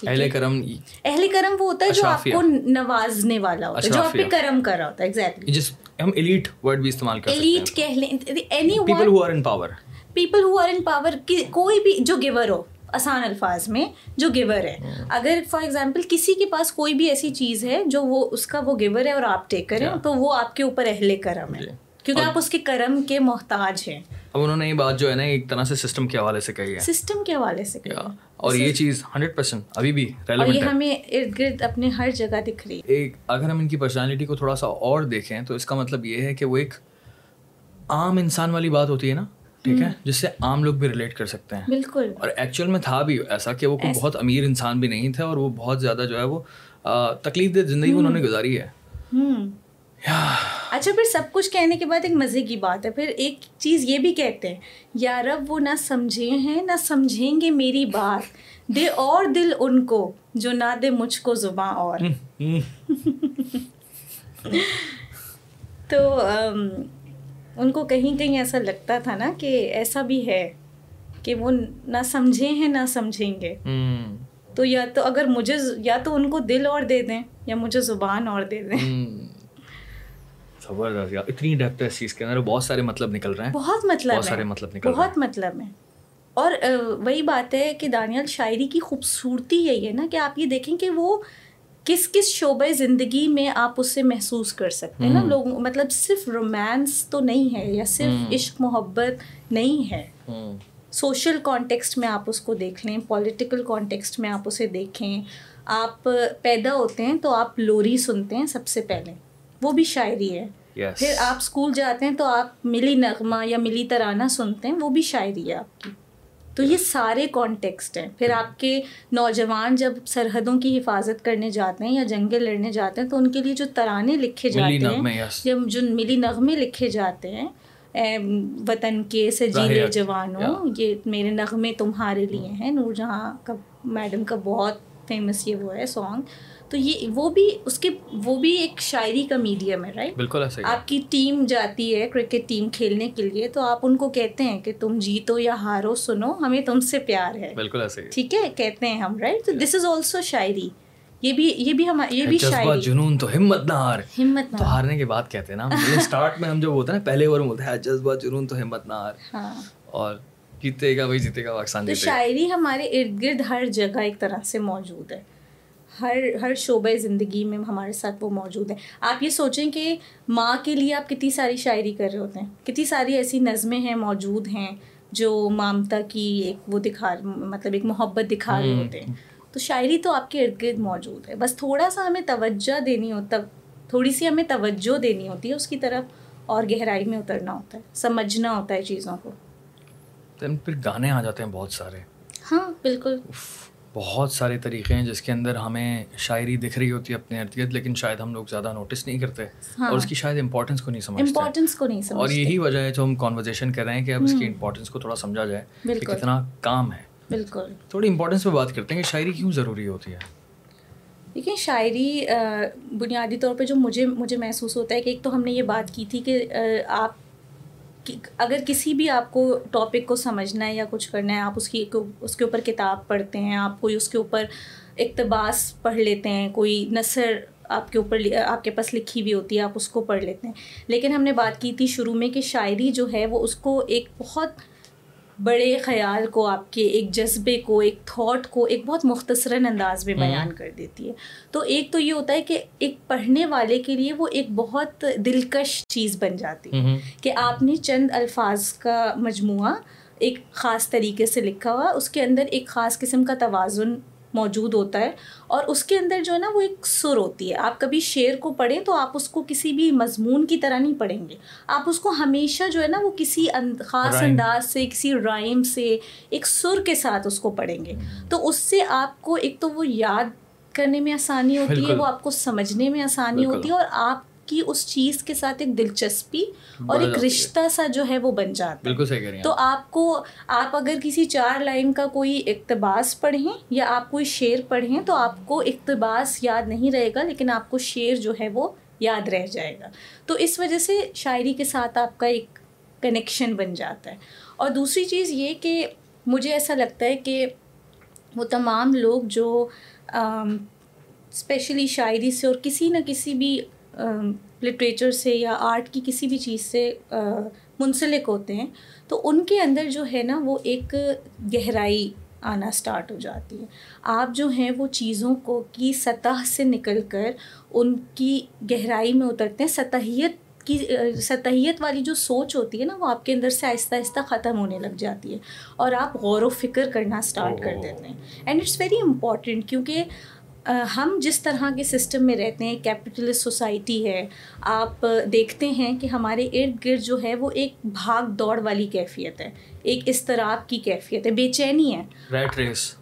اہل کرم اہل کرم وہ ہوتا ہے جو آپ۔ کو نوازنے والا ہوتا ہے جو آپ پہ۔ کرم کر رہا ہوتا ہے ایگزیکٹلی جس ہم ایلیٹ ورڈ بھی استعمال کر ایلیٹ کہہ لیں اینی ہیں people who are in power people who are in power کوئی بھی جو گیور ہو آسان الفاظ میں جو گیور ہے۔ اگر فار ایگزامپل کسی کے پاس کوئی بھی ایسی چیز ہے جو وہ اس کا وہ گیور ہے اور آپ ٹیک کریں. تو وہ آپ کے اوپر اہل کرم ہے۔ جی۔ کیونکہ آپ اس کے کرم کے محتاج ہیں۔ اب انہوں نے یہ بات جو ہے نا ایک طرح سے سسٹم کے حوالے سے کہی ہے۔ سسٹم کے حوالے سے کہیں یا- اور یہ چیز ہنڈریڈ پرسینٹ ابھی بھی اور یہ ہے۔ ہمیں ارد گرد اپنے ہر جگہ دکھ رہی ہے۔ ایک اگر ہم ان کی پرسنالٹی کو تھوڑا سا اور دیکھیں تو اس کا مطلب یہ ہے کہ وہ ایک عام انسان والی بات ہوتی ہے نا۔ ٹھیک ہے؟ جس سے عام لوگ بھی ریلیٹ کر سکتے ہیں۔ بالکل۔ اور ایکچوئل میں تھا بھی ایسا کہ وہ کوئی بہت امیر انسان بھی نہیں تھے اور وہ بہت زیادہ جو ہے وہ تکلیف دہ زندگی انہوں نے گزاری ہے۔ اچھا پھر سب کچھ کہنے کے بعد ایک مزے کی بات ہے۔ پھر ایک چیز یہ بھی کہتے ہیں یا رب وہ نہ سمجھے ہیں نہ سمجھیں گے میری بات۔ دے اور دل ان کو جو نہ دے مجھ کو زباں اور۔ تو ان کو کہیں کہیں ایسا لگتا تھا نا کہ ایسا بھی ہے کہ وہ نہ سمجھے ہیں نہ سمجھیں گے۔ تو یا تو اگر مجھے یا تو ان کو دل اور دے دیں یا مجھے زبان اور دے دیں۔ زبردست۔ یار اتنی ڈیپتھ ہے اس چیز کے اندر۔ بہت سارے مطلب نکل رہے ہیں۔ بہت مطلب بہت سارے مطلب نکل بہت مطلب ہے۔ اور وہی بات ہے کہ دانیال شاعری کی خوبصورتی یہی ہے نا کہ آپ یہ دیکھیں کہ وہ کس کس شعبۂ زندگی میں آپ اسے محسوس کر سکتے ہیں نا؟ لوگ مطلب صرف رومانس تو نہیں ہے یا صرف عشق محبت نہیں ہے۔ سوشل کانٹیکسٹ میں آپ اس کو دیکھ لیں پولیٹیکل کانٹیکسٹ میں آپ اسے دیکھیں۔ آپ پیدا ہوتے ہیں تو آپ لوری سنتے ہیں سب سے پہلے۔ وہ بھی شاعری ہے۔ پھر آپ اسکول جاتے ہیں تو آپ ملی نغمہ یا ملی ترانہ سنتے ہیں وہ بھی شاعری ہے آپ کی۔ تو یہ سارے کانٹیکسٹ ہیں۔ پھر آپ کے نوجوان جب سرحدوں کی حفاظت کرنے جاتے ہیں یا جنگیں لڑنے جاتے ہیں تو ان کے لیے جو ترانے لکھے جاتے ہیں یا جو ملی نغمے لکھے جاتے ہیں وطن کے سجیلے جوانوں یہ میرے نغمے تمہارے لیے ہیں۔ نور جہاں کا میڈم کا بہت فیمس یہ وہ ہے سانگ تو یہ وہ بھی اس کے وہ بھی ایک شاعری کا میڈیم ہے رائٹ بالکل آپ کی ٹیم جاتی ہے کرکٹ ٹیم کھیلنے کے لیے تو آپ ان کو کہتے ہیں کہ تم جیتو یا ہارو سنو ہمیں تم سے پیار ہے۔ بالکل ٹھیک ہے؟ کہتے ہیں ہم رائٹ تو دس از آلسو شاعری۔ یہ بھی یہ بھی ہم یہ بھی شاعری۔ جنون تو ہمت نہ ہار۔ ہمت نہ ہارنے کی بات کہتے ہیں نا اسٹارٹ میں ہم جو ہے نا پہلے اوور میں ہوتا ہے جذبہ جنون تو ہمت نہ ہار۔ ہاں۔ اور جیتے گا وہی جیتے گا پاکستان تو شاعری ہمارے ارد گرد ہر جگہ ایک طرح سے موجود ہے۔ ہر ہر شعبۂ زندگی میں ہمارے ساتھ وہ موجود ہے آپ یہ سوچیں کہ ماں کے لیے آپ کتنی ساری شاعری کر رہے ہوتے ہیں کتنی ساری ایسی نظمیں ہیں موجود ہیں جو مامتا کی ایک وہ دکھا مطلب ایک محبت دکھا رہے ہوتے ہیں۔ تو شاعری تو آپ کے ارد گرد موجود ہے بس تھوڑا سا ہمیں توجہ دینی ہوتا تھوڑی سی ہمیں توجہ دینی ہوتی ہے اس کی طرف اور گہرائی میں اترنا ہوتا ہے سمجھنا ہوتا ہے چیزوں کو۔ پھر گانے آ جاتے ہیں بہت سارے۔ ہاں بالکل۔ بہت سارے طریقے ہیں جس کے اندر ہمیں شاعری دکھ رہی ہوتی ہے اپنے ارد گرد لیکن شاید ہم لوگ زیادہ نوٹس نہیں کرتے ہاں۔ اور اس کی شاید امپورٹنس کو نہیں سمجھتے۔ اور یہی وجہ ہے جو ہم کانورزیشن کر رہے ہیں کہ اب اس کی امپورٹنس کو تھوڑا سمجھا جائے کہ کتنا کام ہے۔ بالکل۔ تھوڑی امپورٹنس پہ بات کرتے ہیں کہ شاعری کیوں ضروری ہوتی ہے۔ دیکھیں شاعری بنیادی طور پہ جو مجھے مجھے محسوس ہوتا ہے کہ ایک تو ہم نے یہ بات کی تھی کہ آپ اگر کسی بھی آپ کو ٹاپک کو سمجھنا ہے یا کچھ کرنا ہے، آپ اس کی اس کے اوپر کتاب پڑھتے ہیں، آپ کوئی اس کے اوپر اقتباس پڑھ لیتے ہیں، کوئی نثر آپ کے اوپر آپ کے پاس لکھی ہوئی ہوتی ہے، آپ اس کو پڑھ لیتے ہیں۔ لیکن ہم نے بات کی تھی شروع میں کہ شاعری جو ہے، وہ اس کو ایک بہت بڑے خیال کو آپ کے ایک جذبے کو ایک تھاٹ کو ایک بہت مختصراً انداز میں بیان کر دیتی ہے۔ تو ایک تو یہ ہوتا ہے کہ ایک پڑھنے والے کے لیے وہ ایک بہت دلکش چیز بن جاتی ہے کہ آپ نے چند الفاظ کا مجموعہ ایک خاص طریقے سے لکھا ہوا اس کے اندر ایک خاص قسم کا توازن موجود ہوتا ہے اور اس کے اندر جو ہے نا وہ ایک سر ہوتی ہے۔ آپ کبھی شعر کو پڑھیں تو آپ اس کو کسی بھی مضمون کی طرح نہیں پڑھیں گے۔ آپ اس کو ہمیشہ جو ہے نا وہ کسی خاص انداز سے کسی رائم سے ایک سر کے ساتھ اس کو پڑھیں گے۔ تو اس سے آپ کو ایک تو وہ یاد کرنے میں آسانی ہوتی ہے وہ آپ کو سمجھنے میں آسانی ہوتی ہے اور آپ کی اس چیز کے ساتھ ایک دلچسپی اور ایک رشتہ سا جو ہے وہ بن جاتا ہے۔ تو آپ۔ کو آپ اگر کسی چار لائن کا کوئی اقتباس پڑھیں یا آپ کوئی شعر پڑھیں تو آپ کو اقتباس یاد نہیں رہے گا لیکن آپ کو شعر جو ہے وہ یاد رہ جائے گا۔ تو اس وجہ سے شاعری کے ساتھ آپ کا ایک کنیکشن بن جاتا ہے۔ اور دوسری چیز یہ کہ مجھے ایسا لگتا ہے کہ وہ تمام لوگ جو اسپیشلی شاعری سے اور کسی نہ کسی بھی لٹریچر سے یا آرٹ کی کسی بھی چیز سے منسلک ہوتے ہیں تو ان کے اندر جو ہے نا وہ ایک گہرائی آنا اسٹارٹ ہو جاتی ہے۔ آپ جو ہیں وہ چیزوں کو کی سطح سے نکل کر ان کی گہرائی میں اترتے ہیں۔ سطحیت کی سطحیت والی جو سوچ ہوتی ہے نا وہ آپ کے اندر سے آہستہ آہستہ ختم ہونے لگ جاتی ہے۔ اور آپ غور و فکر کرنا اسٹارٹ کر دیتے ہیں۔ اینڈ اٹس ویری امپورٹنٹ کیونکہ ہم جس طرح کے سسٹم میں رہتے ہیں کیپٹلسٹ سوسائٹی ہے آپ دیکھتے ہیں کہ ہمارے ارد گرد جو ہے وہ ایک بھاگ دوڑ والی کیفیت ہے ایک اضطراب کی کیفیت ہے بے چینی ہے۔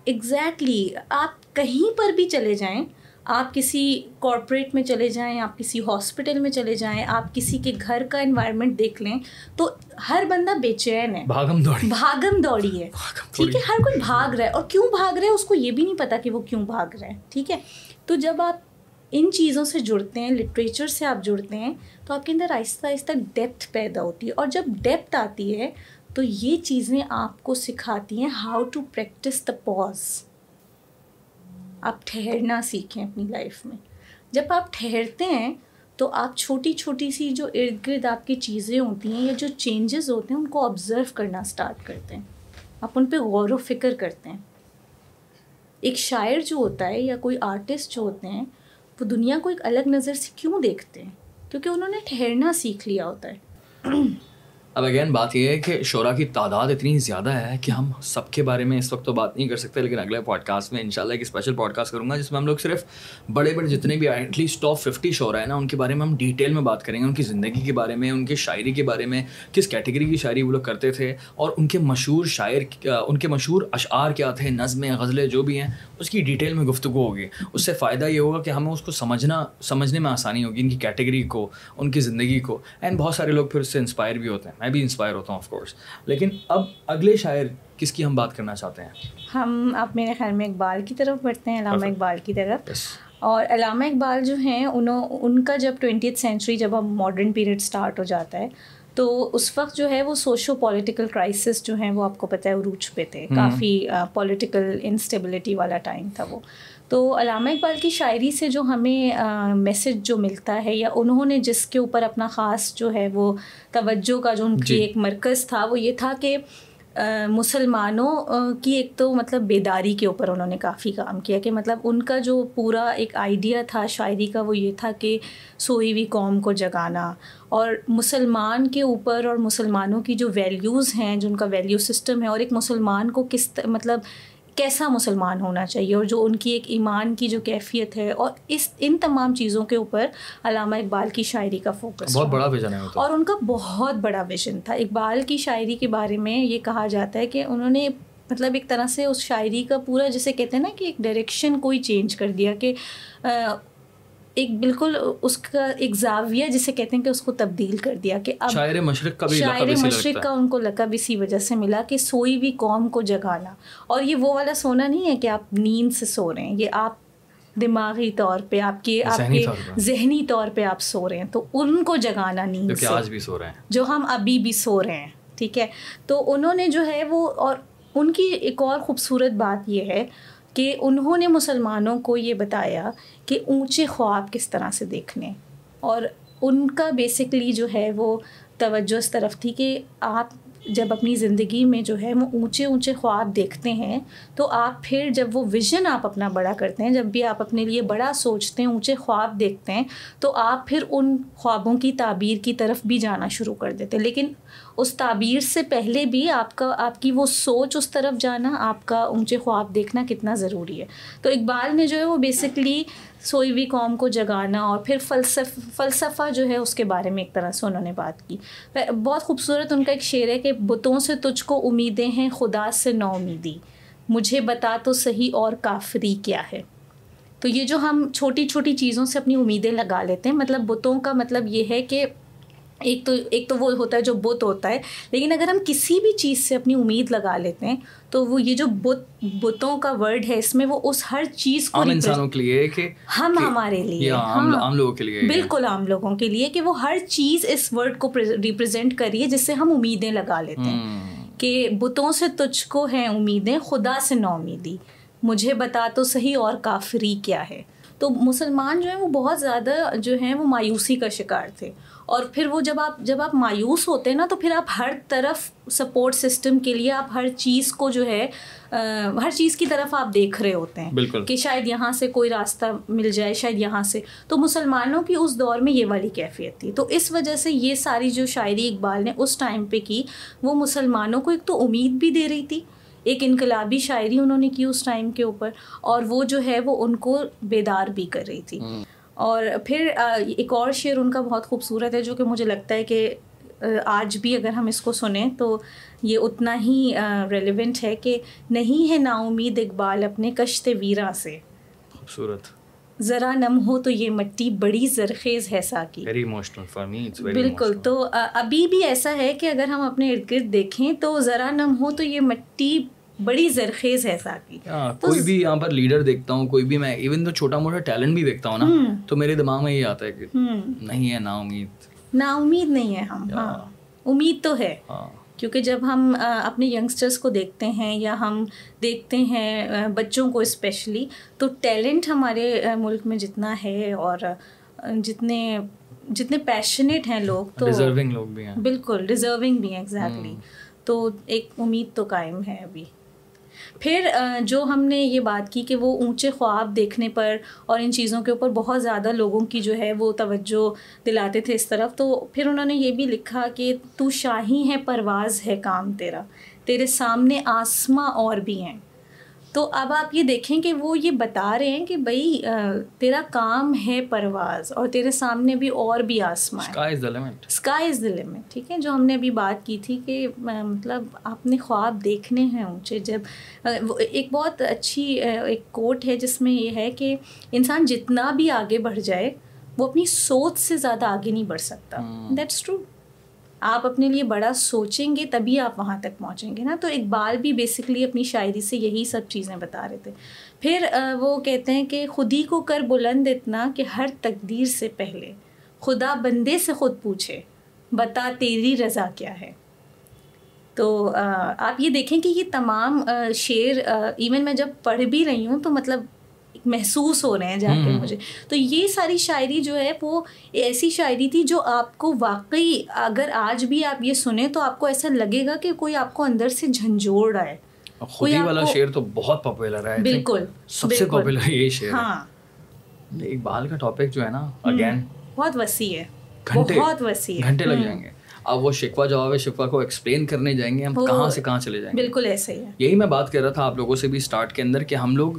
ایگزیکٹلی آپ کہیں پر بھی چلے جائیں آپ کسی کارپوریٹ میں چلے جائیں آپ کسی ہاسپٹل میں چلے جائیں آپ کسی کے گھر کا انوائرمنٹ دیکھ لیں تو ہر بندہ بے چین ہے۔ بھاگم دوڑی۔ بھاگم دوڑی ہے۔ ٹھیک ہے ہر کوئی بھاگ رہا ہے۔ اور کیوں بھاگ رہا ہے؟ اس کو یہ بھی نہیں پتا کہ وہ کیوں بھاگ رہا ہے۔ ٹھیک ہے تو جب آپ ان چیزوں سے جڑتے ہیں لٹریچر سے آپ جڑتے ہیں تو آپ کے اندر آہستہ آہستہ ڈیپتھ پیدا ہوتی ہے۔ اور جب ڈیپتھ آتی ہے تو یہ چیزیں آپ کو سکھاتی ہیں how to practice the pause آپ ٹھہرنا سیکھیں اپنی لائف میں۔ جب آپ ٹھہرتے ہیں تو آپ چھوٹی چھوٹی سی جو ارد گرد آپ کی چیزیں ہوتی ہیں یا جو چینجز ہوتے ہیں، ان کو آبزرو کرنا اسٹارٹ کرتے ہیں۔ آپ ان پہ غور و فکر کرتے ہیں۔ ایک شاعر جو ہوتا ہے یا کوئی آرٹسٹ جو ہوتے ہیں، وہ دنیا کو ایک الگ نظر سے کیوں دیکھتے ہیں؟ کیونکہ انہوں نے ٹھہرنا سیکھ لیا ہوتا ہے۔ اب اگین بات یہ ہے کہ شعرا کی تعداد اتنی زیادہ ہے کہ ہم سب کے بارے میں اس وقت تو بات نہیں کر سکتے، لیکن اگلے پوڈ کاسٹ میں ان شاء اللہ ایک اسپیشل پوڈ کاسٹ کروں گا جس میں ہم لوگ صرف بڑے بڑے جتنے بھی ایٹ لیسٹ ٹاپ ففٹی شعرا ہیں نا، ان کے بارے میں ہم ڈیٹیل میں بات کریں گے، ان کی زندگی کے بارے میں، ان کی شاعری کے بارے میں، کس کیٹیگری کی شاعری وہ لوگ کرتے تھے اور ان کے مشہور شاعر، ان کے مشہور اشعار کیا تھے، نظمیں، غزلیں، جو بھی ہیں، اس کی ڈیٹیل میں گفتگو ہوگی۔ اس سے فائدہ یہ ہوگا کہ ہمیں اس کو سمجھنا، سمجھنے میں آسانی ہوگی، ان کی کیٹیگری کو، ان کی زندگی کو۔ اینڈ بہت سارے لوگ پھر اس سے انسپائر بھی ہوتے ہیں۔ میں بھی انسپائر ہوتا ہوں آف کورس لیکن اب اگلے شاعر کس کی ہم بات کرنا چاہتے ہیں؟ ہم اب میرے خیال میں اقبال کی طرف بڑھتے ہیں علامہ اقبال کی طرف. اور علامہ اقبال جو ہیں انہوں ان کا جب ٹوینٹیتھ سینچری جب اب ماڈرن پیریڈ اسٹارٹ ہو جاتا ہے تو اس وقت جو ہے وہ سوشو پولیٹیکل کرائسس جو ہیں وہ آپ کو پتہ ہے عروج پہ تھے۔ کافی پولیٹیکل انسٹیبلٹی والا ٹائم تھا وہ۔ تو علامہ اقبال کی شاعری سے جو ہمیں میسج جو ملتا ہے یا انہوں نے جس کے اوپر اپنا خاص جو ہے وہ توجہ کا جو ان کی جی۔ ایک مرکز تھا وہ یہ تھا کہ مسلمانوں کی ایک تو مطلب بیداری کے اوپر انہوں نے کافی کام کیا کہ مطلب ان کا جو پورا ایک آئیڈیا تھا شاعری کا وہ یہ تھا کہ سوئی ہوئی قوم کو جگانا اور مسلمان کے اوپر اور مسلمانوں کی جو ویلیوز ہیں جو ان کا ویلیو سسٹم ہے اور ایک مسلمان کو کس مطلب کیسا مسلمان ہونا چاہیے اور جو ان کی ایک ایمان کی جو کیفیت ہے اور اس ان تمام چیزوں کے اوپر علامہ اقبال کی شاعری کا فوکس بہت بڑا ویژن ہے اور ان کا بہت بڑا ویژن تھا۔ اقبال کی شاعری کے بارے میں یہ کہا جاتا ہے کہ انہوں نے مطلب ایک طرح سے اس شاعری کا پورا جیسے کہتے ہیں نا کہ ایک ڈائریکشن کوئی چینج کر دیا کہ ایک بالکل اس کا ایک زاویہ جسے کہتے ہیں کہ اس کو تبدیل کر دیا کہ اب شاعر مشرق کا شاعر مشرق کا ان کو لقب اسی وجہ سے ملا کہ سوئی ہوئی قوم کو جگانا۔ اور یہ وہ والا سونا نہیں ہے کہ آپ نیند سے سو رہے ہیں یہ آپ دماغی طور پہ آپ کے آپ کے ذہنی طور پہ آپ سو رہے ہیں۔ تو ان کو جگانا نیند سے۔ آج بھی سو رہے ہیں۔ جو ہم ابھی بھی سو رہے ہیں ٹھیک ہے۔ تو انہوں نے جو ہے وہ اور ان کی ایک اور خوبصورت بات یہ ہے کہ انہوں نے مسلمانوں کو یہ بتایا کہ اونچے خواب کس طرح سے دیکھنے۔ اور ان کا بیسکلی جو ہے وہ توجہ اس طرف تھی کہ آپ جب اپنی زندگی میں جو ہے وہ اونچے اونچے خواب دیکھتے ہیں، تو آپ پھر جب وہ ویژن آپ اپنا بڑا کرتے ہیں، جب بھی آپ اپنے لیے بڑا سوچتے ہیں، اونچے خواب دیکھتے ہیں، تو آپ پھر ان خوابوں کی تعبیر کی طرف بھی جانا شروع کر دیتے ہیں۔ لیکن اس تعبیر سے پہلے بھی آپ کا، آپ کی وہ سوچ اس طرف جانا، آپ کا اونچے خواب دیکھنا کتنا ضروری ہے۔ تو اقبال نے جو ہے وہ بیسکلی سوئی ہوئی قوم کو جگانا اور پھر فلسف، فلسفہ جو ہے اس کے بارے میں ایک طرح سے انہوں نے بات کی۔ بہت خوبصورت ان کا ایک شعر ہے کہ بتوں سے تجھ کو امیدیں ہیں، خدا سے نو امیدی مجھے بتا تو صحیح اور کافری کیا ہے۔ تو یہ جو ہم چھوٹی چھوٹی چیزوں سے اپنی امیدیں لگا لیتے ہیں مطلب بتوں کا مطلب یہ ہے کہ ایک تو ایک تو وہ ہوتا ہے جو بت ہوتا ہے لیکن اگر ہم کسی بھی چیز سے اپنی امید لگا لیتے ہیں تو وہ یہ جو بت بتوں کا ورڈ ہے اس میں وہ اس ہر چیز کو انسانوں کے لیے کہ ہم ہمارے لیے عام لوگوں کے لیے بالکل عام لوگوں کے لیے کہ وہ ہر چیز اس ورڈ کو ریپرزینٹ کریے جس سے ہم امیدیں لگا لیتے ہیں۔ کہ بتوں سے تجھ کو ہیں امیدیں خدا سے نو امیدی۔ مجھے بتا تو صحیح اور کافری کیا ہے۔ تو مسلمان جو ہیں وہ بہت زیادہ جو ہیں وہ مایوسی کا شکار تھے۔ اور پھر وہ جب آپ جب آپ مایوس ہوتے ہیں نا تو پھر آپ ہر طرف سپورٹ سسٹم کے لیے آپ ہر چیز کو جو ہے ہر چیز کی طرف آپ دیکھ رہے ہوتے ہیں کہ شاید یہاں سے کوئی راستہ مل جائے شاید یہاں سے۔ تو مسلمانوں کی اس دور میں یہ والی کیفیت تھی۔ تو اس وجہ سے یہ ساری جو شاعری اقبال نے اس ٹائم پہ کی وہ مسلمانوں کو ایک تو امید بھی دے رہی تھی۔ ایک انقلابی شاعری انہوں نے کی اس ٹائم کے اوپر اور وہ جو ہے وہ ان کو بیدار بھی کر رہی تھی۔ اور پھر ایک اور شعر ان کا بہت خوبصورت ہے جو کہ مجھے لگتا ہے کہ آج بھی اگر ہم اس کو سنیں تو یہ اتنا ہی ریلیونٹ ہے کہ نہیں ہے نا امید اقبال اپنے کشت ویرا سے۔ خوبصورت۔ ذرا نم ہو تو یہ مٹی بڑی زرخیز ہے ساکی۔ بالکل۔ تو ابھی بھی ایسا ہے کہ اگر ہم اپنے ارد گرد دیکھیں تو ذرا نم ہو تو یہ مٹی بڑی زرخیز ہے ساکی۔ ہاں، کوئی بھی یہاں پر لیڈر دیکھتا ہوں کوئی بھی میں ایون تو چھوٹا موٹا ٹیلنٹ بھی دیکھتا ہوں نا تو میرے دماغ میں یہ آتا ہے کہ نہیں ہے نا امید۔ نا امید نہیں ہے ہم ہاں۔ امید تو ہے۔ ہاں۔ کیونکہ جب ہم اپنے ینگسٹرس کو دیکھتے ہیں یا ہم دیکھتے ہیں بچوں کو اسپیشلی تو ٹیلنٹ ہمارے ملک میں جتنا ہے اور جتنے جتنے پیشنیٹ ہیں لوگ تو ڈیزرونگ لوگ بھی ہیں۔ بالکل ڈیزرونگ بھی ہیں ایگزیکٹلی تو ایک امید تو قائم ہے ابھی۔ پھر جو ہم نے یہ بات کی کہ وہ اونچے خواب دیکھنے پر اور ان چیزوں کے اوپر بہت زیادہ لوگوں کی جو ہے وہ توجہ دلاتے تھے اس طرف، تو پھر انہوں نے یہ بھی لکھا کہ تو شاہی ہے پرواز ہے کام تیرا، تیرے سامنے آسماں اور بھی ہیں۔ تو اب آپ یہ دیکھیں کہ وہ یہ بتا رہے ہیں کہ بھائی تیرا کام ہے پرواز اور تیرے سامنے بھی اور بھی آسمان۔ اسکائی از دا لمٹ ٹھیک ہے؟ جو ہم نے ابھی بات کی تھی کہ مطلب آپ نے خواب دیکھنے ہیں اونچے جب ایک بہت اچھی ایک کوٹ ہے جس میں یہ ہے کہ انسان جتنا بھی آگے بڑھ جائے وہ اپنی سوچ سے زیادہ آگے نہیں بڑھ سکتا۔ دیٹس ٹرو آپ اپنے لیے بڑا سوچیں گے تبھی آپ وہاں تک پہنچیں گے نا۔ تو اقبال بھی بیسکلی اپنی شاعری سے یہی سب چیزیں بتا رہے تھے۔ پھر وہ کہتے ہیں کہ خود ہی کو کر بلند اتنا کہ ہر تقدیر سے پہلے، خدا بندے سے خود پوچھے، بتا تیری رضا کیا ہے۔ تو آپ یہ دیکھیں کہ یہ تمام شعر ایون میں جب پڑھ بھی رہی ہوں تو مطلب محسوس ہو رہے ہیں جا کے مجھے۔ تو یہ ساری شاعری جو ہے وہ ایسی شاعری تھی جو آپ کو واقعی اگر آج بھی آپ یہ سنیں تو آپ کو ایسا لگے گا کہ کوئی آپ کو اندر سے جھنجھوڑ رہا ہے۔ خودی والا شعر تو بہت پاپولر ہے بالکل سب سے پاپولر یہ شعر ہاں۔ اقبال کا ٹاپک جو ہے نا اگین بہت وسیع ہے۔ بہت وسیع گھنٹے لگ جائیں گے۔ اب وہ شکوا جواب شکوا کو ایکسپلین کرنے جائیں گے ہم کہاں سے کہاں چلے جائیں گے۔ بالکل ایسے ہی یہی میں بات کر رہا تھا آپ لوگوں سے بھی اسٹارٹ کے اندر کہ ہم لوگ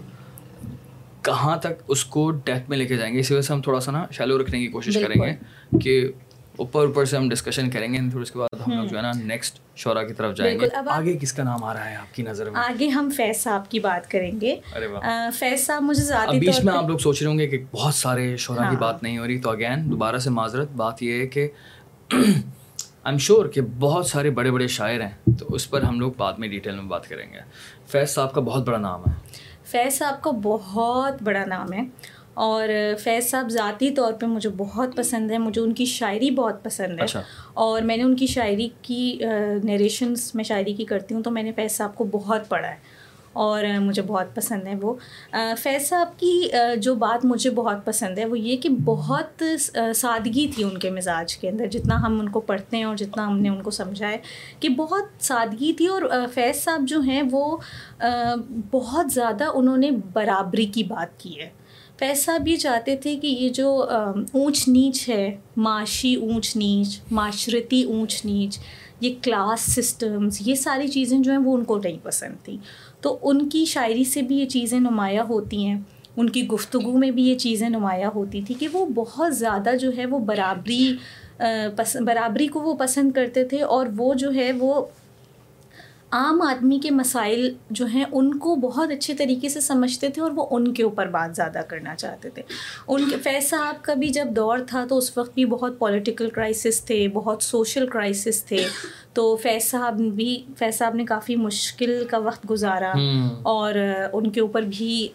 کہاں تک اس کو ڈیتھ میں لے کے جائیں گے؟ اسی وجہ سے ہم تھوڑا سا نا شیلو رکھنے کی کوشش کریں گے کہ اوپر اوپر سے ہم ڈسکشن کریں گے پھر اس کے بعد ہم لوگ جو ہے نا نیکسٹ شعرا کی طرف جائیں گے۔ آگے کس کا نام آ رہا ہے آپ کی نظر میں؟ آگے ہم فیض صاحب کی بات کریں گے۔ فیض صاحب مجھے ذاتی بیچ میں آپ لوگ سوچ رہے ہوں گے کہ بہت سارے شعرا کی ہاں۔ بات نہیں ہو رہی تو اگین دوبارہ سے معذرت بات یہ ہے کہ آئی ایم شیور کہ بہت سارے بڑے بڑے شاعر ہیں تو اس پر ہم لوگ بعد میں ڈیٹیل میں بات کریں گے۔ فیض صاحب کا بہت بڑا نام ہے۔ فیض صاحب کا بہت بڑا نام ہے اور فیض صاحب ذاتی طور پہ مجھے بہت پسند ہے مجھے ان کی شاعری بہت پسند ہے اچھا۔ اور میں نے ان کی شاعری کی نیریشنس میں شاعری کی کرتی ہوں تو میں نے فیض صاحب کو بہت پڑھا ہے اور مجھے بہت پسند ہے وہ۔ فیض صاحب کی جو بات مجھے بہت پسند ہے وہ یہ کہ بہت سادگی تھی ان کے مزاج کے اندر۔ جتنا ہم ان کو پڑھتے ہیں اور جتنا ہم نے ان کو سمجھا ہے کہ بہت سادگی تھی۔ اور فیض صاحب جو ہیں وہ بہت زیادہ انہوں نے برابری کی بات کی ہے۔ فیض صاحب یہ چاہتے تھے کہ یہ جو اونچ نیچ ہے، معاشی اونچ نیچ، معاشرتی اونچ نیچ، یہ کلاس سسٹمز، یہ ساری چیزیں جو ہیں وہ ان کو نہیں پسند تھیں۔ تو ان کی شاعری سے بھی یہ چیزیں نمایاں ہوتی ہیں۔ ان کی گفتگو میں بھی یہ چیزیں نمایاں ہوتی تھیں کہ وہ بہت زیادہ جو ہے وہ برابری برابری کو وہ پسند کرتے تھے اور وہ جو ہے وہ عام آدمی کے مسائل جو ہیں ان کو بہت اچھے طریقے سے سمجھتے تھے اور وہ ان کے اوپر بات زیادہ کرنا چاہتے تھے۔ ان کے فیض صاحب کا بھی جب دور تھا تو اس وقت بھی بہت پولیٹیکل کرائسس تھے بہت سوشل کرائسس تھے۔ تو فیض صاحب بھی فیض صاحب نے کافی مشکل کا وقت گزارا اور ان کے اوپر بھی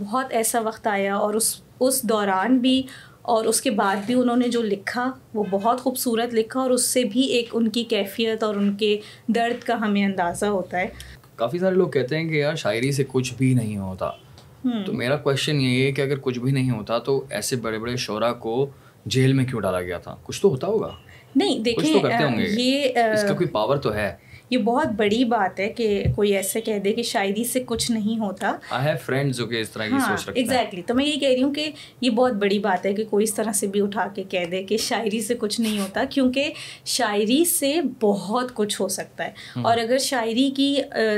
بہت ایسا وقت آیا اور اس اس دوران بھی اور اس کے بعد بھی انہوں نے جو لکھا وہ بہت خوبصورت لکھا اور اس سے بھی ایک ان کی کیفیت اور ان کے درد کا ہمیں اندازہ ہوتا ہے۔ کافی سارے لوگ کہتے ہیں کہ یار شاعری سے کچھ بھی نہیں ہوتا۔ تو میرا کوشچن یہ ہے کہ اگر کچھ بھی نہیں ہوتا تو ایسے بڑے بڑے شعرا کو جیل میں کیوں ڈالا گیا تھا؟ کچھ تو ہوتا ہوگا۔ نہیں دیکھیں یہ اس کا کوئی پاور تو ہے۔ یہ بہت بڑی بات ہے کہ کوئی ایسے کہہ دے کہ شاعری سے کچھ نہیں ہوتا۔ ایگزیکٹلی تو میں یہ کہہ رہی ہوں کہ یہ بہت بڑی بات ہے کہ کوئی اس طرح سے بھی اٹھا کے کہہ دے کہ شاعری سے کچھ نہیں ہوتا کیونکہ شاعری سے بہت کچھ ہو سکتا ہے۔ اور اگر شاعری کی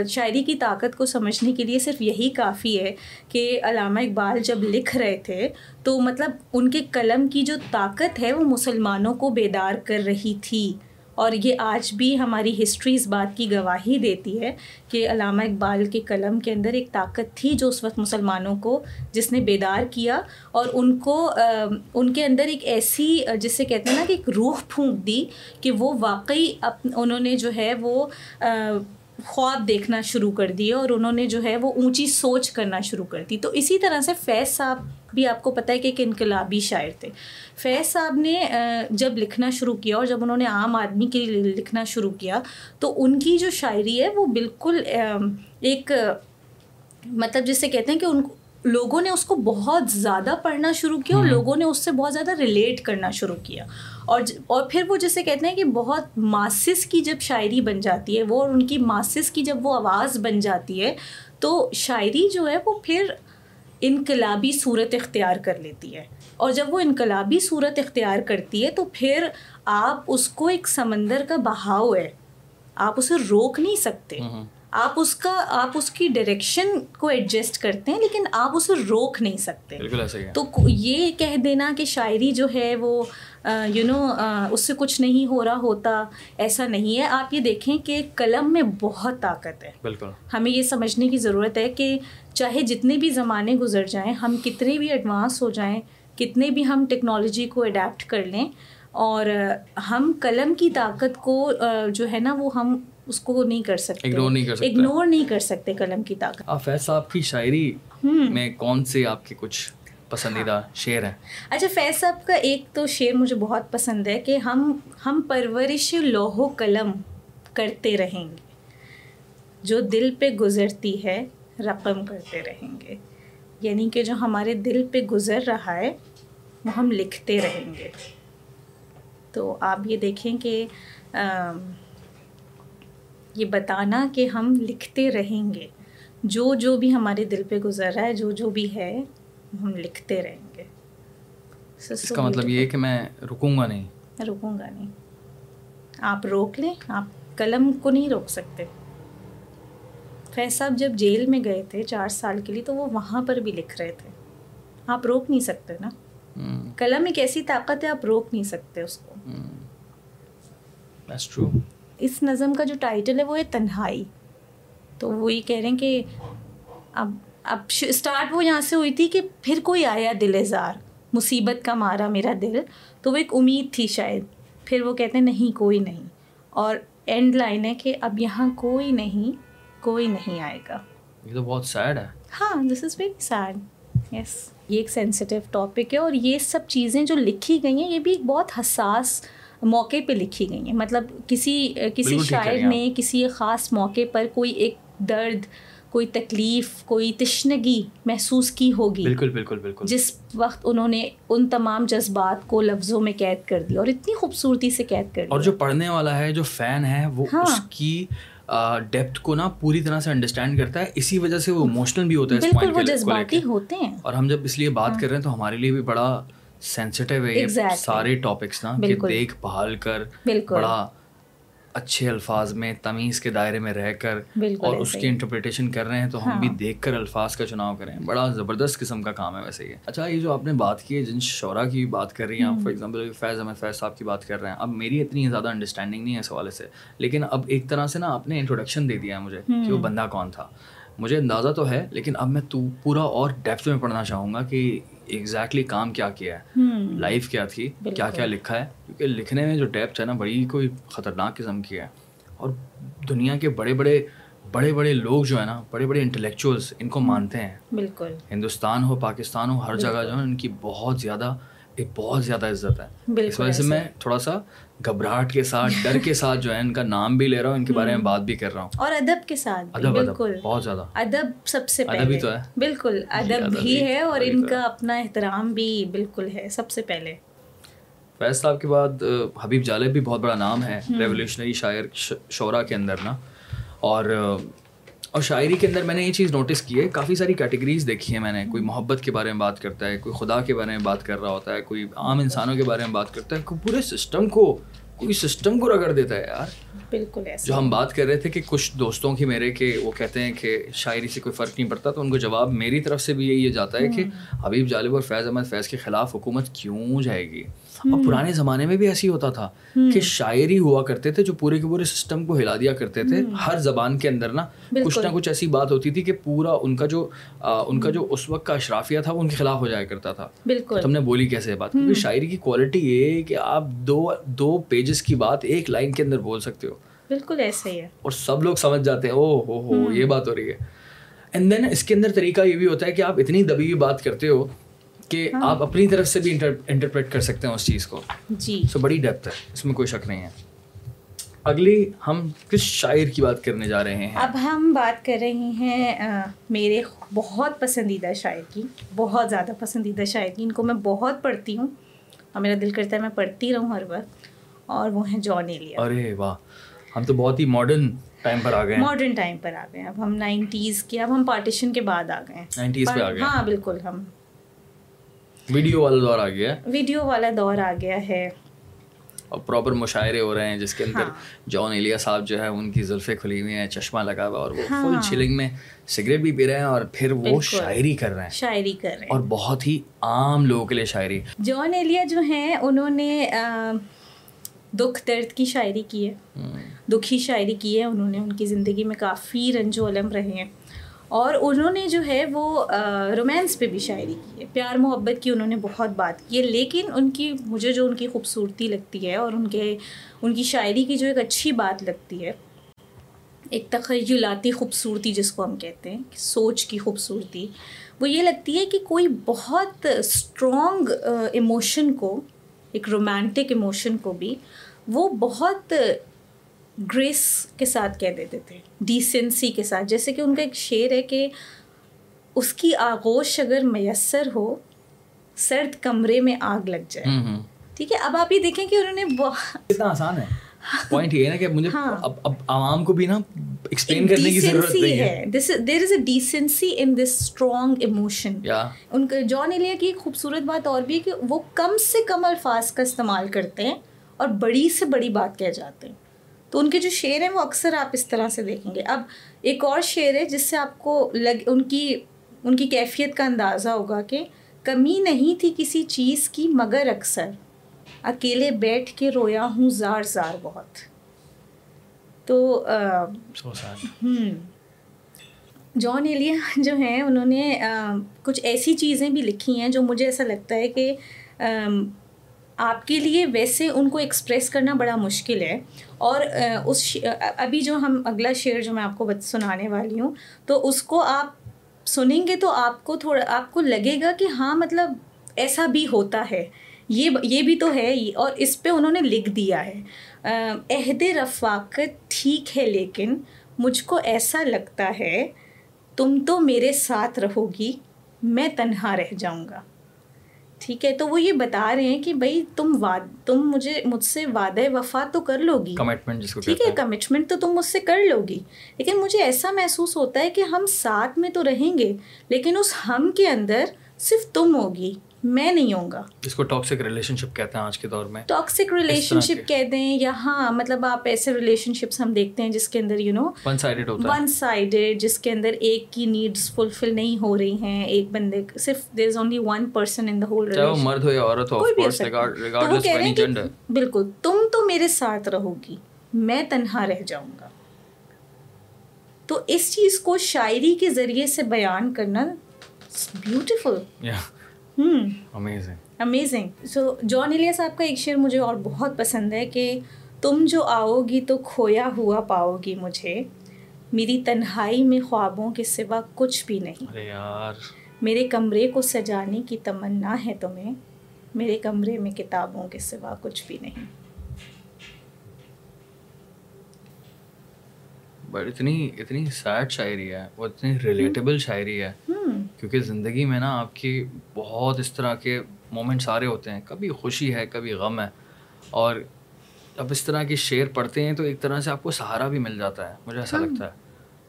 شاعری کی طاقت کو سمجھنے کے لیے صرف یہی کافی ہے کہ علامہ اقبال جب لکھ رہے تھے تو مطلب ان کے قلم کی جو طاقت ہے وہ مسلمانوں کو بیدار کر رہی تھی۔ اور یہ آج بھی ہماری ہسٹری اس بات کی گواہی دیتی ہے کہ علامہ اقبال کے قلم کے اندر ایک طاقت تھی جو اس وقت مسلمانوں کو، جس نے بیدار کیا اور ان کو ان کے اندر ایک ایسی، جسے کہتے ہیں نا کہ ایک روح پھونک دی کہ وہ واقعی اپ، انہوں نے جو ہے وہ خواب دیکھنا شروع کر دیے اور انہوں نے جو ہے وہ اونچی سوچ کرنا شروع کر دی۔ تو اسی طرح سے فیض صاحب بھی آپ کو پتہ ہے کہ ایک انقلابی شاعر تھے۔ فیض صاحب نے جب لکھنا شروع کیا اور جب انہوں نے عام آدمی کے لیے لکھنا شروع کیا تو ان کی جو شاعری ہے وہ بالکل ایک مطلب جسے کہتے ہیں کہ ان لوگوں نے اس کو بہت زیادہ پڑھنا شروع کیا اور لوگوں نے اس سے بہت زیادہ ریلیٹ کرنا شروع کیا۔ اور اور پھر وہ جیسے کہتے ہیں کہ بہت ماسس کی جب شاعری بن جاتی ہے وہ اور ان کی ماسس کی جب وہ آواز بن جاتی ہے تو شاعری جو ہے وہ پھر انقلابی صورت اختیار کر لیتی ہے۔ اور جب وہ انقلابی صورت اختیار کرتی ہے تو پھر آپ اس کو ایک سمندر کا بہاؤ ہے۔ آپ اسے روک نہیں سکتے۔ آپ اس کا آپ اس کی ڈائریکشن کو ایڈجسٹ کرتے ہیں لیکن آپ اسے روک نہیں سکتے۔ تو یہ کہہ دینا کہ شاعری جو ہے وہ یو نو اس سے کچھ نہیں ہو رہا ہوتا ایسا نہیں ہے۔ آپ یہ دیکھیں کہ قلم میں بہت طاقت ہے۔ بالکل۔ ہمیں یہ سمجھنے کی ضرورت ہے کہ چاہے جتنے بھی زمانے گزر جائیں ہم کتنے بھی ایڈوانس ہو جائیں کتنے بھی ہم ٹیکنالوجی کو اڈیپٹ کر لیں اور ہم قلم کی طاقت کو جو ہے نا وہ ہم اس کو نہیں کر سکتے۔ اگنور نہیں کر سکتے اگنور نہیں کر سکتے قلم کی طاقت۔ فیض صاحب کی شاعری میں کون سے آپ کے کچھ پسندیدہ شعر ہیں اچھا فیض صاحب کا ایک تو شعر مجھے بہت پسند ہے کہ ہم ہم پرورش لوہ و قلم کرتے رہیں گے جو دل پہ گزرتی ہے رقم کرتے رہیں گے۔ یعنی کہ جو ہمارے دل پہ گزر رہا ہے وہ ہم لکھتے رہیں گے۔ تو آپ یہ دیکھیں کہ یہ بتانا کہ ہم لکھتے رہیں گے۔ جو جو بھی ہمارے دل پہ گزر رہا ہے جو جو بھی ہے ہم لکھتے رہیں گے۔ اس کا مطلب یہ کہ میں رکوں گا نہیں۔ رکوں گا نہیں۔ آپ روک لیں آپ قلم کو نہیں روک سکتے۔ فیض صاحب جب جیل میں گئے تھے چار سال کے لیے تو وہ وہاں پر بھی لکھ رہے تھے۔ آپ روک نہیں سکتے نا۔ قلم ایک ایسی طاقت ہے آپ روک نہیں سکتے اس کو۔ اس نظم کا جو ٹائٹل ہے وہ ہے تنہائی۔ تو وہ یہ کہہ رہے ہیں کہ اب اب اسٹارٹ وہ یہاں سے ہوئی تھی کہ پھر کوئی آیا دل اظہار مصیبت کا مارا میرا دل۔ تو وہ ایک امید تھی شاید۔ پھر وہ کہتے ہیں نہیں کوئی نہیں۔ اور اینڈ لائن ہے کہ اب یہاں کوئی نہیں کوئی نہیں آئے گا۔ یہ تو بہت سیڈ ہے۔ ہاں دس از ویری سیڈ یس یہ ایک سینسیٹیو ٹاپک ہے۔ اور یہ سب چیزیں جو لکھی گئی ہیں یہ بھی ایک بہت حساس موقع پہ لکھی گئی ہیں۔ مطلب کسی کسی شاعر نے کسی خاص موقع پر کوئی ایک درد کوئی تکلیف کوئی تشنگی محسوس کی ہوگی۔ بالکل بالکل بالکل۔ جس وقت انہوں نے ان تمام جذبات کو لفظوں میں قید کر دیا اور اتنی خوبصورتی سے قید کر دیا۔ اور جو پڑھنے والا ہے جو فین ہے وہ ہاں۔ اس کی ڈیپتھ کو نا پوری طرح سے انڈرسٹینڈ کرتا ہے۔ اسی وجہ سے وہ اموشنل بھی ہوتا ہے بالکل وہ جذباتی ہوتے ہیں۔ اور ہم جب اس لیے بات ہاں۔ کر رہے ہیں تو ہمارے لیے بھی بڑا سینسٹیو ہے سارے ٹاپکس نا کہ دیکھ بھال کر بڑا اچھے الفاظ میں تمیز کے دائرے میں رہ کر اور اس کی انٹرپریٹیشن کر رہے ہیں تو ہم ہاں۔ بھی دیکھ کر الفاظ کا چناؤ کریں۔ بڑا زبردست قسم کا کام ہے ویسے یہ۔ اچھا یہ جو آپ نے بات کی ہے جن شعرا کی بات کر رہی ہیں فار ایگزامپل فیض احمد فیض صاحب کی بات کر رہے ہیں۔ اب میری اتنی زیادہ انڈرسٹینڈنگ نہیں ہے اس حوالے سے لیکن اب ایک طرح سے نا آپ نے انٹروڈکشن دے دیا ہے مجھے کہ وہ بندہ کون تھا۔ مجھے اندازہ تو ہے لیکن اب میں تو پورا اور ڈیپتھ میں پڑھنا چاہوں گا کہ ایگزیکٹلی کام کیا کیا ہے؟ لائف کیا تھی؟ کیا کیا لکھا ہے؟ کیونکہ لکھنے میں جو ڈیپتھ ہے نا بڑی کوئی خطرناک قسم کی ہے۔ اور دنیا کے بڑے بڑے بڑے بڑے لوگ جو ہے نا بڑے بڑے انٹلیکچوئلس ان کو مانتے ہیں۔ بالکل۔ ہندوستان ہو پاکستان ہو ہر جگہ جو ہے ان کی بہت زیادہ ایک بہت زیادہ عزت ہے۔ اس وجہ سے میں تھوڑا سا گھبراہٹ کے ساتھ ڈر کے ساتھ جو ہے ان کا نام بھی لے رہا ہوں ان کے بارے میں بات بھی کر رہا ہوں۔ اور ادب کے ساتھ ادب بالکل۔ بہت زیادہ۔ ادب سب سے ادب ہی تو ہے۔ بالکل ادب بھی ہے اور ان کا اپنا احترام بھی بالکل ہے سب سے پہلے۔ فیض صاحب کے بعد حبیب جالب بھی بہت بڑا نام ہے ریولیوشنری شاعر شعرا کے اندر نا۔ اور اور شاعری کے اندر میں نے یہ چیز نوٹس کی ہے کافی ساری کیٹیگریز دیکھی ہیں میں نے۔ کوئی محبت کے بارے میں بات کرتا ہے کوئی خدا کے بارے میں بات کر رہا ہوتا ہے کوئی عام انسانوں کے بارے میں بات کرتا ہے۔ کوئی پورے سسٹم کو کوئی سسٹم کو رگڑ دیتا ہے یار۔ بالکل جو ہم بات کر رہے تھے کہ کچھ دوستوں کی میرے کہ وہ کہتے ہیں کہ شاعری سے کوئی فرق نہیں پڑتا تو ان کو جواب میری طرف سے بھی یہی جاتا ہے کہ حبیب جالب اور فیض احمد فیض کے خلاف حکومت کیوں جائے گی؟ اور پرانے زمانے میں بھی ایسی ہوتا تھا کہ شاعری ہوا کرتے تھے جو پورے کے پورے سسٹم کو ہلا دیا کرتے تھے۔ ہر زبان کے اندر نا کچھ نہ کچھ ایسی بات ہوتی تھی کہ پورا ان کا جو ان کا جو اس وقت کا اشرافیہ تھا وہ ان کے خلاف ہو جایا کرتا تھا۔ تم نے بولی کیسے بات؟ کیونکہ شاعری کی کوالٹی یہ ہے کہ آپ دو دو پیجز کی بات ایک لائن کے اندر بول سکتے ہو۔ بالکل ایسے ہی ہے۔ اور سب لوگ سمجھ جاتے ہیں او ہو ہو یہ بات ہو رہی ہے۔ اینڈ دین اس کے اندر طریقہ یہ بھی ہوتا ہے کہ آپ اتنی دبی ہوئی بات کرتے ہو کہ ہاں۔ آپ اپنی طرف سے بھی انٹرپریٹ کر سکتے ہیں اس چیز کو۔ جی۔ سو بڑی ڈیپتھ ہے اس میں کوئی شک نہیں ہے۔ اگلی ہم کس شاعر کی بات کرنے جا رہے ہیں؟ اب ہم بات کر رہے ہیں میرے بہت پسندیدہ شاعر کی بہت زیادہ پسندیدہ شاعر کی ان کو میں بہت پڑھتی ہوں۔ اور میرا دل کرتا ہے میں پڑھتی رہوں ہر وقت۔ اور وہ ہیں جان ایلیا۔ ارے واہ ہم تو بہت ہی ماڈرن ٹائم پر آ گئے ماڈرن ٹائم پر آ گئے اب ہم نائنٹیز کے اب ہم پارٹیشن کے بعد آ گئے نائنٹیز پہ آ گئے ہاں بالکل ہم ویڈیو والا دور آ گیا ویڈیو والا دور آ گیا ہے۔ اور پراپر مشاعرے ہو رہے ہیں جس کے اندر جان ایلیا صاحب جو ہے ان کی زلفیں کھلی ہوئی ہیں چشمہ لگا ہوا اور وہ فل چلنگ میں سگریٹ بھی پی رہے ہیں اور پھر وہ شاعری کر رہے ہیں۔ شاعری کر رہے ہیں۔ اور بہت ہی عام لوگوں کے لیے شاعری۔ جان ایلیا جو ہیں انہوں نے دکھ درد کی شاعری کی ہے۔ دکھی شاعری کی ہے انہوں نے ان کی زندگی میں کافی رنج و علم رہے ہیں۔ اور انہوں نے جو ہے وہ رومانس پہ بھی شاعری کی ہے۔ پیار محبت کی انہوں نے بہت بات کی ہے، لیکن ان کی، مجھے جو ان کی خوبصورتی لگتی ہے اور ان کے، ان کی شاعری کی جو ایک اچھی بات لگتی ہے، ایک تخیلاتی خوبصورتی جس کو ہم کہتے ہیں سوچ کی خوبصورتی، وہ یہ لگتی ہے کہ کوئی بہت اسٹرانگ ایموشن کو، ایک رومانٹک ایموشن کو بھی، وہ بہت گریس کے ساتھ کہہ دیتے تھے ڈیسنسی کے ساتھ۔ جیسے کہ ان کا ایک شعر ہے کہ اس کی آغوش اگر میسر ہو سرد کمرے میں آگ لگ جائے۔ ٹھیک ہے اب آپ یہ دیکھیں کہ انہوں نے اتنا آسان ہے۔ پوائنٹ یہ ہے نا کہ مجھے ہاں۔ اب اب عوام کو بھی نا ایکسپلین کرنے کی ضرورت نہیں ہے۔ There is a decency in this strong emotion ان کا جان ایلیا کی ایک خوبصورت بات اور بھی ہے کہ وہ کم سے کم الفاظ کا استعمال کرتے ہیں اور بڑی سے بڑی بات کہہ جاتے ہیں۔ تو ان کے جو شعر ہیں وہ اکثر آپ اس طرح سے دیکھیں گے۔ اب ایک اور شعر ہے جس سے آپ کو لگ ان کی ان کی کیفیت کا اندازہ ہوگا کہ کمی نہیں تھی کسی چیز کی مگر اکثر۔ اکیلے بیٹھ کے رویا ہوں زار زار بہت۔ تو جان ایلیا جو ہیں انہوں نے کچھ ایسی چیزیں بھی لکھی ہیں جو مجھے ایسا لگتا ہے کہ آپ کے لیے ویسے ان کو ایکسپریس کرنا بڑا مشکل ہے۔ اور اس ابھی جو ہم اگلا شعر جو میں آپ کو سنانے والی ہوں، تو اس کو آپ سنیں گے تو آپ کو تھوڑا، آپ کو لگے گا کہ ہاں مطلب ایسا بھی ہوتا ہے۔ یہ یہ بھی تو ہے اور اس پہ انہوں نے لکھ دیا ہے۔ عہد رفاقت ٹھیک ہے، لیکن مجھ کو ایسا لگتا ہے، تم تو میرے ساتھ رہو گی، میں تنہا رہ جاؤں گا۔ ٹھیک ہے؟ تو وہ یہ بتا رہے ہیں کہ بھائی تم واد تم مجھے مجھ سے وعدہ وفا تو کر لو گی ٹھیک ہے؟ کمٹمنٹ تو تم مجھ سے کر لو گی لیکن مجھے ایسا محسوس ہوتا ہے کہ ہم ساتھ میں تو رہیں گے لیکن اس ہم کے اندر صرف تم ہوگی۔ میں نہیں ہوں گا۔ اس کو ٹاکسک ریلیشن شپ کہتے ہیں آج کے دور میں۔ ٹاکسک ریلیشن شپ کہہ دیں یا ہاں مطلب آپ ایسے ریلیشن شپس ہم دیکھتے ہیں جس کے اندر یو نو ون سائڈیڈ ہوتا ہے۔ ون سائڈیڈ جس کے اندر ایک کی نیڈس فلفل نہیں ہو رہی ہیں۔ ایک بندے صرف there is only one person in the whole relation مرد ہو یا عورت ہو کوئی بھی ریگارڈلیس آف اینی جینڈر بالکل تم تو میرے ساتھ رہو گی میں تنہا رہ جاؤں گا۔ تو اس چیز کو شاعری کے ذریعے سے بیان کرنا بیوٹیفل امیزنگ سو جان ایلیا صاحب کا ایک شعر مجھے اور بہت پسند ہے کہ تم جو آؤ گی تو کھویا ہوا پاؤ گی مجھے میری تنہائی میں خوابوں کے سوا کچھ بھی نہیں۔ یار۔ میرے کمرے کو سجانے کی تمنا ہے تمہیں میرے کمرے میں کتابوں کے سوا کچھ بھی نہیں۔ بٹ اتنی اتنی سیڈ شاعری ہے وہ اتنی ریلیٹیبل شاعری ہے۔ کیونکہ زندگی میں نا آپ کی بہت اس طرح کے مومنٹس سارے ہوتے ہیں۔ کبھی خوشی ہے کبھی غم ہے۔ اور اب اس طرح کے شعر پڑھتے ہیں تو ایک طرح سے آپ کو سہارا بھی مل جاتا ہے مجھے ایسا لگتا ہے۔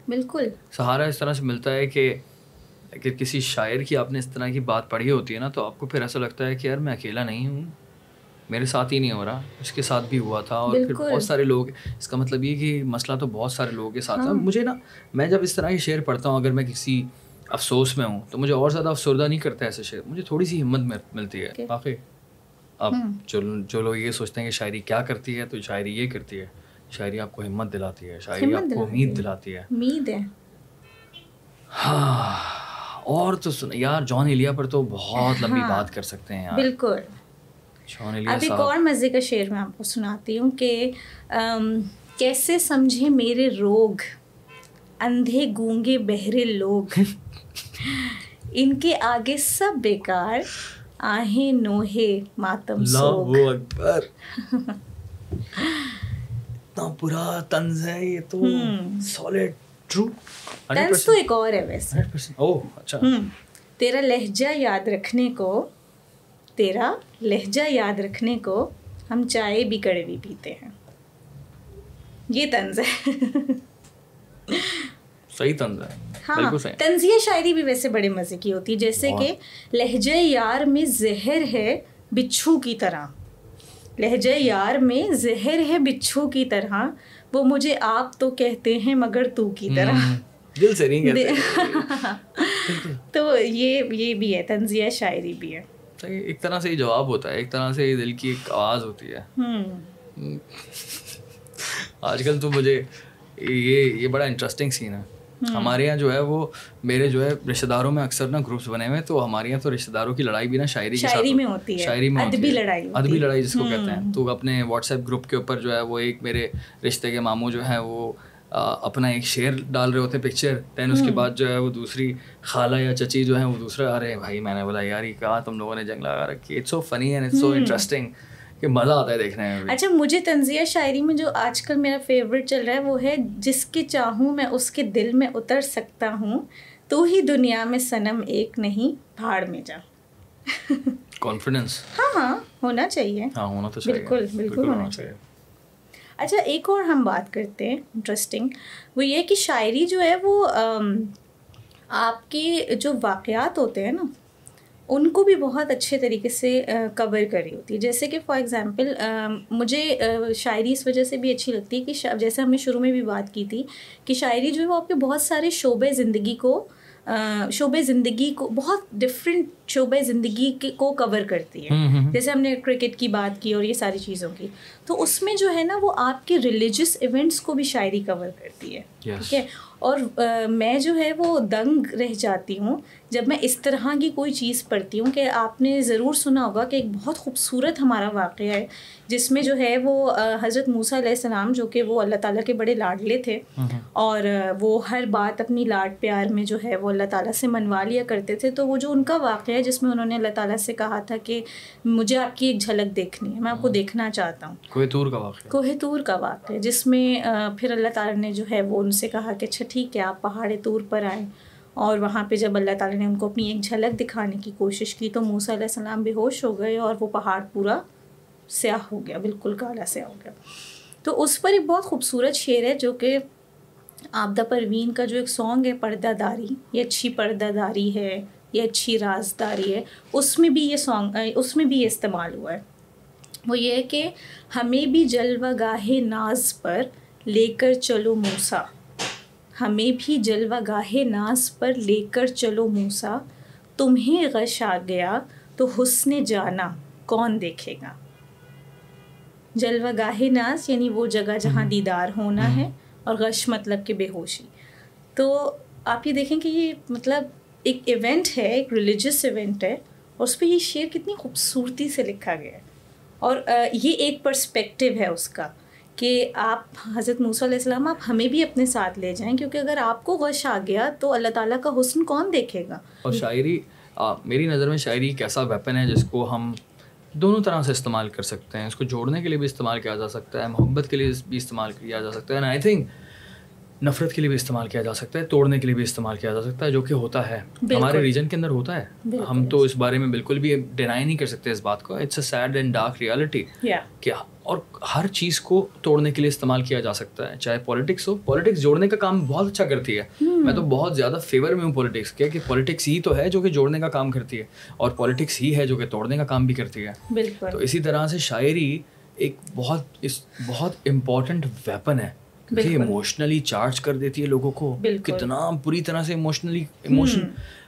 بالکل۔ سہارا اس طرح سے ملتا ہے کہ کہ کسی شاعر کی آپ نے اس طرح کی بات پڑھی ہوتی ہے نا تو آپ کو پھر ایسا لگتا ہے کہ یار میں اکیلا نہیں ہوں۔ میرے ساتھ ہی نہیں ہو رہا اس کے ساتھ بھی ہوا تھا اور پھر بہت سارے لوگ اس کا مطلب یہ کہ مسئلہ تو بہت سارے لوگوں کے ساتھ تھا۔ ہاں۔ مجھے نا میں جب اس طرح کی شعر پڑھتا ہوں اگر میں کسی افسوس میں ہوں تو مجھے اور زیادہ افسردہ نہیں کرتا ایسے شعر۔ مجھے تھوڑی سی ہمت ملتی ہے۔ واقعی اب جو جو لوگ یہ سوچتے ہیں کہ شاعری کیا کرتی ہے تو شاعری یہ کرتی ہے۔ شاعری آپ کو ہمت دلاتی ہے شاعری آپ کو امید دلاتی ہے۔ امید ہے۔ ہاں اور تو یار جان ایلیا پر تو بہت لمبی ہاں۔ بات کر سکتے ہیں بالکل۔ اب ایک اور مزے کا شعر میں آپ کو سناتی ہوں کہ کیسے سمجھے میرے روگ اندھے گونگے بہرے لوگ۔ *laughs* ان کے آگے سب بیکار آہیں نوہے ماتم سوگ۔ اتنا برا طنز ہے یہ تو۔ سالڈ ٹرو طنز تو ایک اور ہے ویسے۔ اچھا۔ تیرا لہجہ یاد رکھنے کو تیرا لہجہ یاد رکھنے کو ہم چائے بھی کڑوی پیتے ہیں۔ یہ طنز ہے۔ صحیح طنز ہے۔ ہاں طنزیہ شاعری بھی ویسے بڑے مزے کی ہوتی ہے جیسے کہ لہجہ یار میں زہر ہے بچھو کی طرح۔ لہجہ یار میں زہر ہے بچھو کی طرح۔ وہ مجھے آپ تو کہتے ہیں مگر تو کی طرح۔ دل سے نہیں کہتے۔ *laughs* تو یہ یہ بھی ہے طنزیہ شاعری بھی ہے۔ صحیح ایک طرح سے یہ جواب ہوتا ہے ایک طرح سے یہ دل کی ایک آواز ہوتی ہے۔ آج کل تو مجھے یہ یہ بڑا انٹرسٹنگ سین ہے۔ ہمارے یہاں جو ہے وہ میرے جو ہے رشتے داروں میں اکثر نا گروپس بنے ہوئے تو ہمارے یہاں تو رشتے داروں کی لڑائی بھی نا شاعری کے شاعری میں ہوتی ہے شاعری میں ادبی لڑائی ادبی لڑائی جس کو کہتے ہیں۔ تو اپنے واٹس ایپ گروپ کے اوپر جو ہے وہ ایک میرے رشتے کے ماموں جو ہیں وہ اپنا ایک شعر ڈال رہے ہوتے پکچر دین اس کے بعد جو ہے وہ دوسری خالہ یا چچی جو ہیں وہ دوسرا آ رہے ہیں بھائی میں نے بولا یار یہ کہا تم لوگوں نے جنگ لگا رکھی it's so funny and it's so interesting کہ مزہ آتا ہے دیکھنے میں اچھا مجھے تنزیہ شاعری میں جو آج کل میرا فیوریٹ چل رہا ہے وہ ہے جس کے چاہوں میں اس کے دل میں اتر سکتا ہوں تو ہی دنیا میں صنم ایک نہیں پہاڑ میں جا۔ *laughs* کانفیڈنس ہاں ہاں ہونا چاہیے۔ ہاں ہونا تو چاہیے۔ بالکل بالکل ہونا چاہیے۔ اچھا ایک اور ہم بات کرتے ہیں انٹرسٹنگ وہ یہ کہ شاعری جو ہے وہ آپ کے جو واقعات ہوتے ہیں نا، ان کو بھی بہت اچھے طریقے سے کور کری ہوتی ہے۔ جیسے کہ فار ایگزامپل مجھے شاعری اس وجہ سے بھی اچھی لگتی ہے کہ جیسے ہم نے شروع میں بھی بات کی تھی کہ شاعری جو ہے وہ آپ کے بہت سارے شعبے زندگی کو شعبے زندگی کو بہت ڈفرینٹ شعبے زندگی کے کو کور کرتی ہے۔ جیسے ہم نے کرکٹ کی بات کی اور یہ ساری چیزوں کی۔ تو اس میں جو ہے نا وہ آپ کے ریلیجس ایونٹس کو بھی شاعری کور کرتی ہے۔ ٹھیک ہے؟ اور میں جو ہے وہ دنگ رہ جاتی ہوں جب میں اس طرح کی کوئی چیز پڑھتی ہوں کہ آپ نے ضرور سنا ہوگا کہ ایک بہت خوبصورت ہمارا واقعہ ہے جس میں جو ہے وہ حضرت موسیٰ علیہ السلام جو کہ وہ اللہ تعالیٰ کے بڑے لاڈلے تھے اور وہ ہر بات اپنی لاڈ پیار میں جو ہے وہ اللہ تعالیٰ سے منوا لیا کرتے تھے تو وہ جو ان کا واقعہ ہے جس میں انہوں نے اللہ تعالیٰ سے کہا تھا کہ مجھے آپ کی ایک جھلک دیکھنی ہے میں آپ کو دیکھنا چاہتا ہوں۔ کوہ تور کا واقعہ۔ کوہ تور کا واقعہ جس میں پھر اللہ تعالیٰ نے جو ہے وہ ان سے کہا کہ اچھا ٹھیک ہے، آپ پہاڑ طور پر آئیں۔ اور وہاں پہ جب اللہ تعالیٰ نے ان کو اپنی ایک جھلک دکھانے کی کوشش کی تو موسیٰ علیہ السلام بے ہوش ہو گئے اور وہ پہاڑ پورا سیاہ ہو گیا، بالکل کالا سیاہ ہو گیا۔ تو اس پر ایک بہت خوبصورت شعر ہے جو کہ آبدہ پروین کا جو ایک سانگ ہے، پردہ داری۔ یہ اچھی پردہ داری ہے، یہ اچھی رازداری ہے۔ اس میں بھی یہ سانگ، اس میں بھی یہ استعمال ہوا ہے۔ وہ یہ ہے کہ ہمیں بھی جلوہ گاہ ناز پر لے کر چلو موسا ہمیں بھی جلوہ گاہ ناز پر لے کر چلو موسا تمہیں غش آ گیا تو حسن جانا کون دیکھے گا؟ جلوہ گاہ ناز یعنی وہ جگہ جہاں دیدار ہونا ہے اور غش مطلب کہ بے ہوشی۔ تو آپ یہ دیکھیں کہ یہ مطلب ایک ایونٹ ہے ایک ریلیجس ایونٹ ہے اور اس پہ یہ شعر کتنی خوبصورتی سے لکھا گیا ہے۔ اور یہ ایک پرسپیکٹیو ہے اس کا۔ کہ آپ حضرت موسیٰ علیہ السلام، آپ ہمیں بھی اپنے ساتھ لے جائیں، کیونکہ اگر آپ کو غش آ گیا تو اللہ تعالیٰ کا حسن کون دیکھے گا؟ اور شاعری میری نظر میں شاعری ایک ایسا ویپن ہے جس کو ہم دونوں طرح سے استعمال کر سکتے ہیں۔ اس کو جوڑنے کے لیے بھی استعمال کیا جا سکتا ہے، محبت کے لیے بھی استعمال کیا جا سکتا ہے۔ اینڈ آئی تھنک نفرت کے لیے بھی استعمال کیا جا سکتا ہے توڑنے کے لیے بھی استعمال کیا جا سکتا ہے جو کہ ہوتا ہے۔ ہمارے ریجن کے اندر ہوتا ہے۔ ہم تو اس بارے میں بالکل بھی ڈینائی نہیں کر سکتے اس بات کو۔ It's a sad and dark reality کیا اور ہر چیز کو توڑنے کے لیے استعمال کیا جا سکتا ہے۔ چاہے پالیٹکس ہو پالیٹکس جوڑنے کا کام بہت اچھا کرتی ہے۔ میں تو بہت زیادہ فیور میں ہوں پالیٹکس کے کہ پالیٹکس ہی تو ہے جو کہ جوڑنے کا کام کرتی ہے۔ اور پالیٹکس ہی ہے جو کہ توڑنے کا کام بھی کرتی ہے۔ تو اسی طرح سے شاعری ایک بہت بہت امپورٹنٹ ویپن ہے۔ کیونکہ ایموشنلی چارج کر دیتی ہے لوگوں کو۔ کتنا بری طرح سے ایموشنلی ایموشن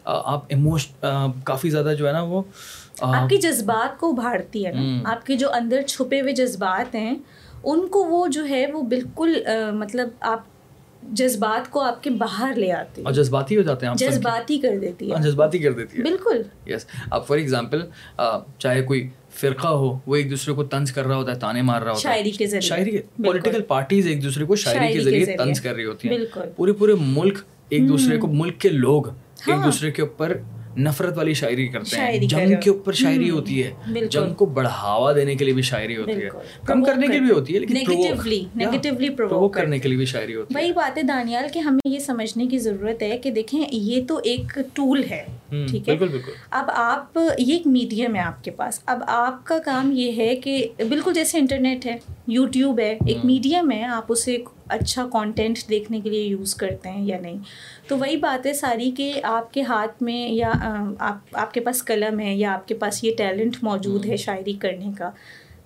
آپ ایموشن کافی زیادہ جو ہے نا وہ آپ کے جذبات کو ابھارتی ہے نا۔ آپ کے جو اندر چھپے ہوئے جذبات ہیں ان کو وہ جو ہے وہ بالکل مطلب آپ جذبات کو آپ کے باہر لے آتے اور جذباتی ہو جاتے ہیں جذباتی کر دیتی ہے۔ جذباتی کر دیتی ہے۔ بالکل۔ یس اب فار ایگزامپل چاہے کوئی فرقہ ہو وہ ایک دوسرے کو طنز کر رہا ہوتا ہے تانے مار رہا ہوتا ہے۔ شاعری کے ذریعے۔ شاعری پولیٹیکل پارٹیز ایک دوسرے کو شاعری کے ذریعے طنز کر رہی ہوتی ہیں۔ پورے پورے ملک ایک دوسرے کو ملک کے لوگ ایک دوسرے کے اوپر نفرت والی شاعری کرتے ہیں۔ جنگ۔ کے اوپر شاعری ہوتی ہے۔ جنگ کو بڑھاوا دینے کے لیے بھی شاعری ہوتی ہے۔ کم کرنے کے لیے بھی ہوتی ہے لیکن کرنے کے لیے بھی شاعری ہوتی ہے۔ وہی بات ہے دانیال کہ ہمیں یہ سمجھنے کی ضرورت ہے کہ دیکھیں یہ تو ایک ٹول ہے۔ ٹھیک ہے؟ بالکل بالکل۔ اب آپ یہ ایک میڈیم ہے آپ کے پاس۔ اب آپ کا کام یہ ہے کہ بالکل جیسے انٹرنیٹ ہے یوٹیوب ہے ایک میڈیم ہے آپ اسے اچھا کانٹینٹ دیکھنے کے لیے یوز کرتے ہیں یا نہیں۔ تو وہی بات ہے ساری کہ آپ کے ہاتھ میں یا آپ آپ کے پاس قلم ہے یا آپ کے پاس یہ ٹیلنٹ موجود ہے شاعری کرنے کا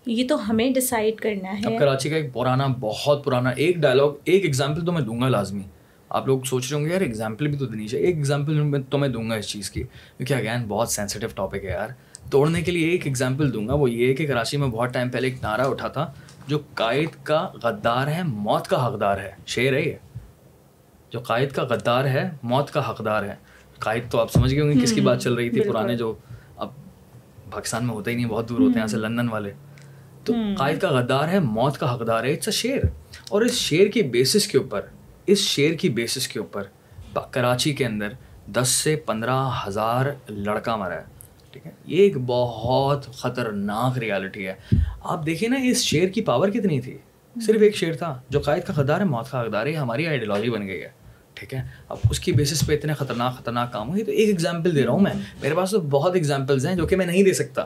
یہ تو ہمیں ڈسائڈ کرنا اب ہے کراچی کا ایک پرانا بہت پرانا ایک ڈائلاگ ایک ایگزامپل تو میں دوں گا لازمی۔ آپ لوگ سوچ رہے ہوں گے یار ایگزامپل بھی تو دینی چاہیے۔ ایک ایگزامپل تو میں دوں گا اس چیز کی۔ کیونکہ اگین بہت سینسیٹیو ٹاپک ہے یار۔ توڑنے کے لیے ایک ایگزامپل دوں گا۔ وہ یہ ہے کہ کراچی میں بہت ٹائم پہلے ایک نعرہ اٹھا تھا۔ جو قائد کا غدار ہے موت کا حقدار ہے۔ شعر ہے یہ۔ جو قائد کا غدار ہے موت کا حقدار ہے۔ قائد تو آپ سمجھ گئے ہوں گے کس کی بات چل رہی تھی۔ پرانے جو اب پاکستان میں ہوتا ہی نہیں بہت دور ہوتے ہیں یہاں سے لندن والے۔ تو قائد کا غدار ہے موت کا حقدار ہے۔ اٹس اے شعر۔ اور اس شعر کی بیسس کے اوپر اس شعر کی بیسس کے اوپر کراچی کے اندر دس سے پندرہ ہزار لڑکا مرا ہے۔ ٹھیک ہے؟ یہ ایک بہت خطرناک ریالٹی ہے۔ آپ دیکھیں نا اس شعر کی پاور کتنی تھی؟ صرف ایک شعر تھا جو قائد کا غدار ہے موت کا حقدار ہے ہماری آئیڈیالوجی بن گئی ہے۔ ٹھیک ہے؟ اب اس کی بیسس پہ اتنے خطرناک خطرناک کام ہوئی تو ایک ایگزامپل دے رہا ہوں میں۔ میرے پاس تو بہت ایگزامپلز ہیں جو کہ میں نہیں دے سکتا۔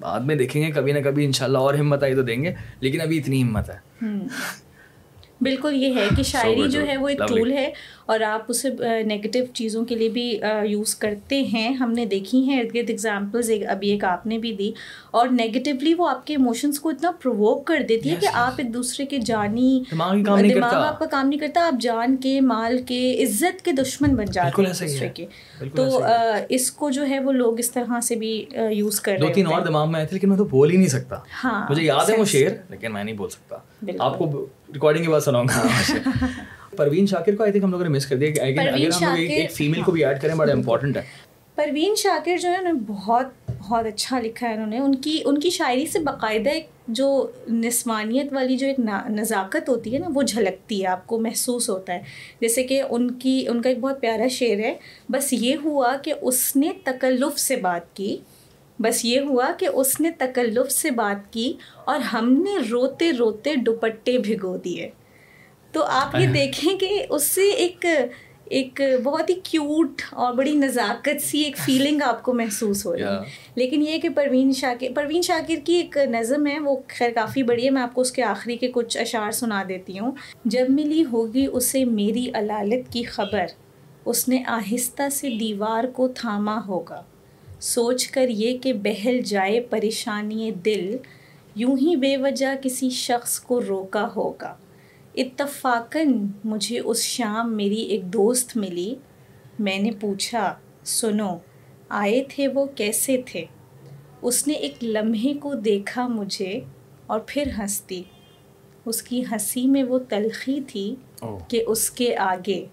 بعد میں دیکھیں گے کبھی نہ کبھی انشاءاللہ اور ہمت آئی تو دیں گے لیکن ابھی اتنی ہمت ہے۔ بالکل یہ ہے کہ شاعری جو ہے وہ ایک. ٹول ہے اور آپ اسے نگیٹیو چیزوں کے لیے بھی یوز کرتے ہیں۔ ہم نے دیکھی ہیں ارد گرد ایگزامپلز ابھی ایک آپ نے بھی دی۔ اور نیگیٹیولی وہ آپ کے ایموشنس کو اتنا پرووک کر دیتی ہے کہ آپ ایک دوسرے کے جانی دماغ آپ کا کام نہیں کرتا آپ جان کے مال کے عزت کے دشمن بن جاتے ہیں دوسرے۔ کے۔ تو اس کو جو ہے وہ لوگ اس طرح سے بھی یوز کر دو رہے تین ہوتے اور ہیں۔ دماغ میں آئے تھے لیکن میں تو بول ہی نہیں سکتا۔ ہاں مجھے یاد ہے وہ شعر لیکن میں نہیں بول سکتا۔ آپ کو ریکارڈنگ کے بعد سناؤں گا۔ *laughs* پروین شاکر کو آئی تھنک ہم لوگوں نے مس کر دیا کہ اگر ہم ایک- فیمیل کو بھی ایڈ کریں بڑا امپورٹنٹ ہے۔ پروین شاکر جو ہے انہوں نے بہت بہت اچھا لکھا ہے انہوں نے۔ ان کی ان کی شاعری سے باقاعدہ ایک جو نسوانیت والی جو ایک نزاکت ہوتی ہے نا وہ جھلکتی ہے آپ کو محسوس ہوتا ہے۔ جیسے کہ ان کی ان کا ایک بہت پیارا شعر ہے بس یہ ہوا کہ اس نے تکلف سے بات کی۔ بس یہ ہوا کہ اس نے تکلف سے بات کی اور ہم نے روتے روتے دوپٹے بھگو دیے۔ تو آپ یہ دیکھیں کہ اس سے ایک ایک بہت ہی کیوٹ اور بڑی نزاکت سی ایک فیلنگ آپ کو محسوس ہو رہی۔ ہے لیکن یہ کہ پروین شاکر پروین شاکر کی ایک نظم ہے وہ خیر کافی بڑی ہے میں آپ کو اس کے آخری کے کچھ اشعار سنا دیتی ہوں۔ جب ملی ہوگی اسے میری علالت کی خبر اس نے آہستہ سے دیوار کو تھاما ہوگا۔ سوچ کر یہ کہ بہل جائے پریشانی دل یوں ہی بے وجہ کسی شخص کو روکا ہوگا۔ اتفاقاً مجھے اس شام میری ایک دوست ملی۔ میں نے پوچھا سنو آئے تھے وہ کیسے تھے؟ اس نے ایک لمحے کو دیکھا مجھے اور پھر ہنستی۔ اس کی ہنسی میں وہ تلخی تھی کہ اس کے آگے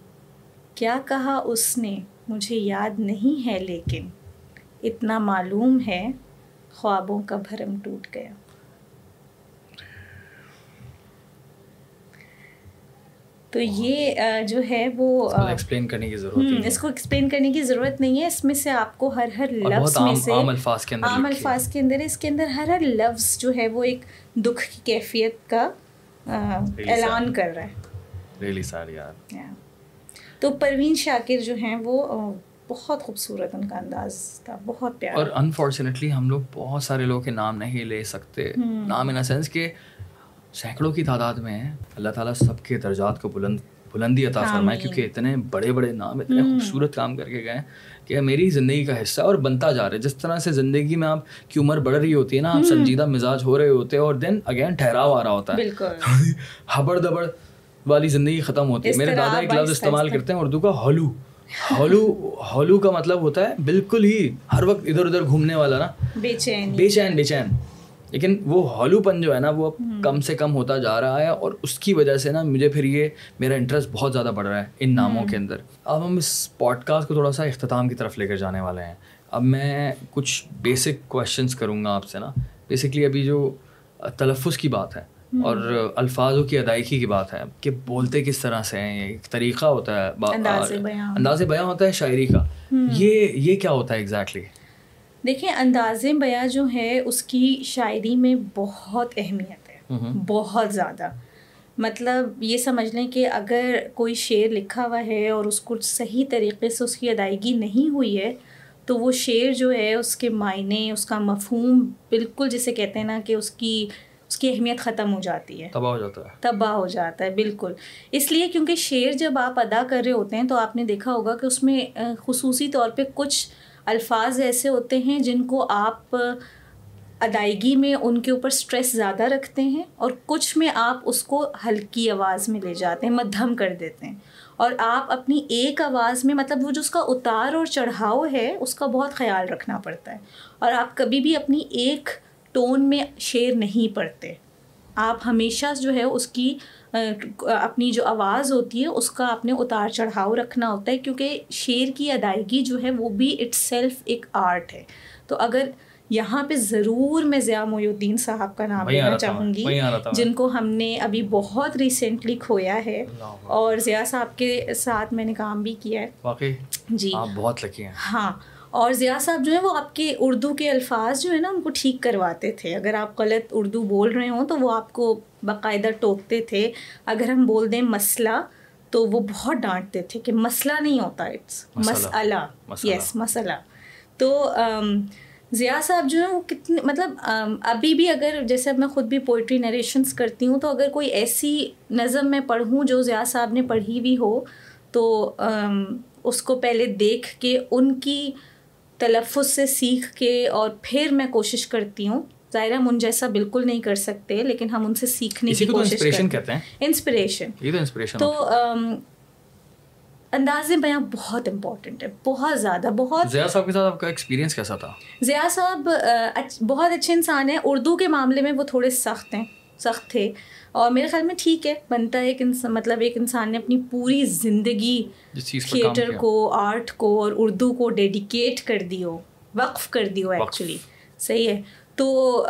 کیا کہا اس نے؟ مجھے یاد نہیں ہے لیکن اتنا معلوم ہے خوابوں کا بھرم ٹوٹ گیا۔ تو یہ جو ہے وہ ایکسپلین کرنے کی ضرورت اس کو ایکسپلین کرنے کی ضرورت نہیں ہے۔ اس میں سے آپ کو ہر ہر لفظ میں سے عام الفاظ کے اندر عام الفاظ کے اندر اس کے اندر ہر ہر لفظ جو ہے وہ ایک دکھ کی کیفیت کا اعلان کر رہا ہے۔ ریلی سار یار تو پروین شاکر جو ہیں وہ بہت خوبصورت ان کا انداز تھا بہت پیارا۔ اور انفارچونیٹلی ہم لوگ بہت سارے لوگ کے نام نہیں لے سکتے۔ نام ان سینس کہ سینکڑوں کی تعداد میں اللہ تعالیٰ سب کے درجات کو بلند بلندی عطا فرمائے کیونکہ اتنے بڑے بڑے نام اتنے خوبصورت کام کر کے گئے کہ میری زندگی کا حصہ اور بنتا جا رہا ہے۔ جس طرح سے زندگی میں آپ کی عمر بڑھ رہی ہوتی ہے نا آپ سنجیدہ مزاج ہو رہے ہوتے ہیں اور دین اگین ٹھہراؤ آ رہا ہوتا ہے۔ ہبڑ دبڑ والی زندگی ختم ہوتی ہے۔ میرے دادا ایک لفظ استعمال کرتے ہیں اردو کا ہولو ہولو ہولو کا مطلب ہوتا ہے بالکل ہی ہر وقت ادھر ادھر گھومنے والا نا۔ بے چین بے چین بے چین۔ لیکن وہ ہالو پن جو ہے نا وہ کم سے کم ہوتا جا رہا ہے اور اس کی وجہ سے نا مجھے پھر یہ میرا انٹرسٹ بہت زیادہ بڑھ رہا ہے ان ناموں کے اندر۔ اب ہم اس پوڈ کاسٹ کو تھوڑا سا اختتام کی طرف لے کر جانے والے ہیں۔ اب میں کچھ بیسک کوشچنس کروں گا آپ سے نا۔ بیسکلی ابھی جو تلفظ کی بات ہے۔ اور الفاظوں کی ادائیگی کی بات ہے کہ بولتے کس طرح سے ہیں ایک طریقہ ہوتا ہے انداز بیاں ہوتا ہے شاعری کا۔ یہ یہ کیا ہوتا ہے ایگزیکٹلی دیکھیں انداز بیاں جو ہے اس کی شاعری میں بہت اہمیت ہے۔ بہت زیادہ۔ مطلب یہ سمجھ لیں کہ اگر کوئی شعر لکھا ہوا ہے اور اس کو صحیح طریقے سے اس کی ادائیگی نہیں ہوئی ہے تو وہ شعر جو ہے اس کے معنی اس کا مفہوم بالکل جسے کہتے ہیں نا کہ اس کی اس کی اہمیت ختم ہو جاتی ہے۔ تباہ ہو جاتا ہے۔ تباہ ہو جاتا ہے بالکل۔ اس لیے کیونکہ شعر جب آپ ادا کر رہے ہوتے ہیں تو آپ نے دیکھا ہوگا کہ اس میں خصوصی طور پہ کچھ الفاظ ایسے ہوتے ہیں جن کو آپ ادائیگی میں ان کے اوپر اسٹریس زیادہ رکھتے ہیں اور کچھ میں آپ اس کو ہلکی آواز میں لے جاتے ہیں مدھم کر دیتے ہیں۔ اور آپ اپنی ایک آواز میں مطلب وہ جو اس کا اتار اور چڑھاؤ ہے اس کا بہت خیال رکھنا پڑتا ہے۔ اور آپ کبھی بھی اپنی ایک ٹون میں شعر نہیں پڑھتے آپ ہمیشہ جو ہے اس کی اپنی جو آواز ہوتی ہے اس کا اپنے اتار چڑھاؤ رکھنا ہوتا ہے کیونکہ شعر کی ادائیگی جو ہے وہ بھی اٹ سیلف ایک آرٹ ہے۔ تو اگر یہاں پہ ضرور میں ضیاء محی الدین صاحب کا نام لینا چاہوں گی جن کو ہم نے ابھی بہت ریسنٹلی کھویا ہے۔ اور ضیاء صاحب کے ساتھ میں نے کام بھی کیا ہے۔ جی۔ بہت لکی ہیں۔ ہاں۔ اور ضیاء صاحب جو ہے وہ آپ کے اردو کے الفاظ جو ہے نا ان کو ٹھیک کرواتے تھے۔ اگر آپ غلط اردو بول رہے ہوں تو وہ آپ کو باقاعدہ ٹوکتے تھے۔ اگر ہم بول دیں مسئلہ تو وہ بہت ڈانٹتے تھے کہ مسئلہ نہیں ہوتا اٹس مسئلہ یس مسئلہ۔ تو ضیاء صاحب جو ہیں وہ کتنے مطلب ابھی بھی اگر جیسے میں خود بھی پوئٹری نریشنس کرتی ہوں تو اگر کوئی ایسی نظم میں پڑھوں جو ضیاء صاحب نے پڑھی ہوئی ہو تو اس کو پہلے دیکھ کے ان کی تلفظ سے سیکھ کے اور پھر میں کوشش کرتی ہوں۔ ظاہر ہم ان جیسا بالکل نہیں کر سکتے لیکن ہم ان سے سیکھنے کی کوشش کرتے ہیں۔ انسپریشن تو انداز بیاں بہت امپورٹنٹ ہے بہت زیادہ بہت ضیاء صاحب کے ساتھ آپ کا ایکسپیرینس کیسا تھا؟ ضیاء صاحب بہت اچھے انسان ہیں۔ اردو کے معاملے میں وہ تھوڑے سخت ہیں۔ سخت تھے۔ اور میرے خیال میں ٹھیک ہے بنتا ہے ایک انسان مطلب ایک انسان نے اپنی پوری زندگی تھیٹر کو آرٹ کو اور اردو کو ڈیڈیکیٹ کر دی ہو وقف کر دی ہو ایکچولی صحیح ہے۔ تو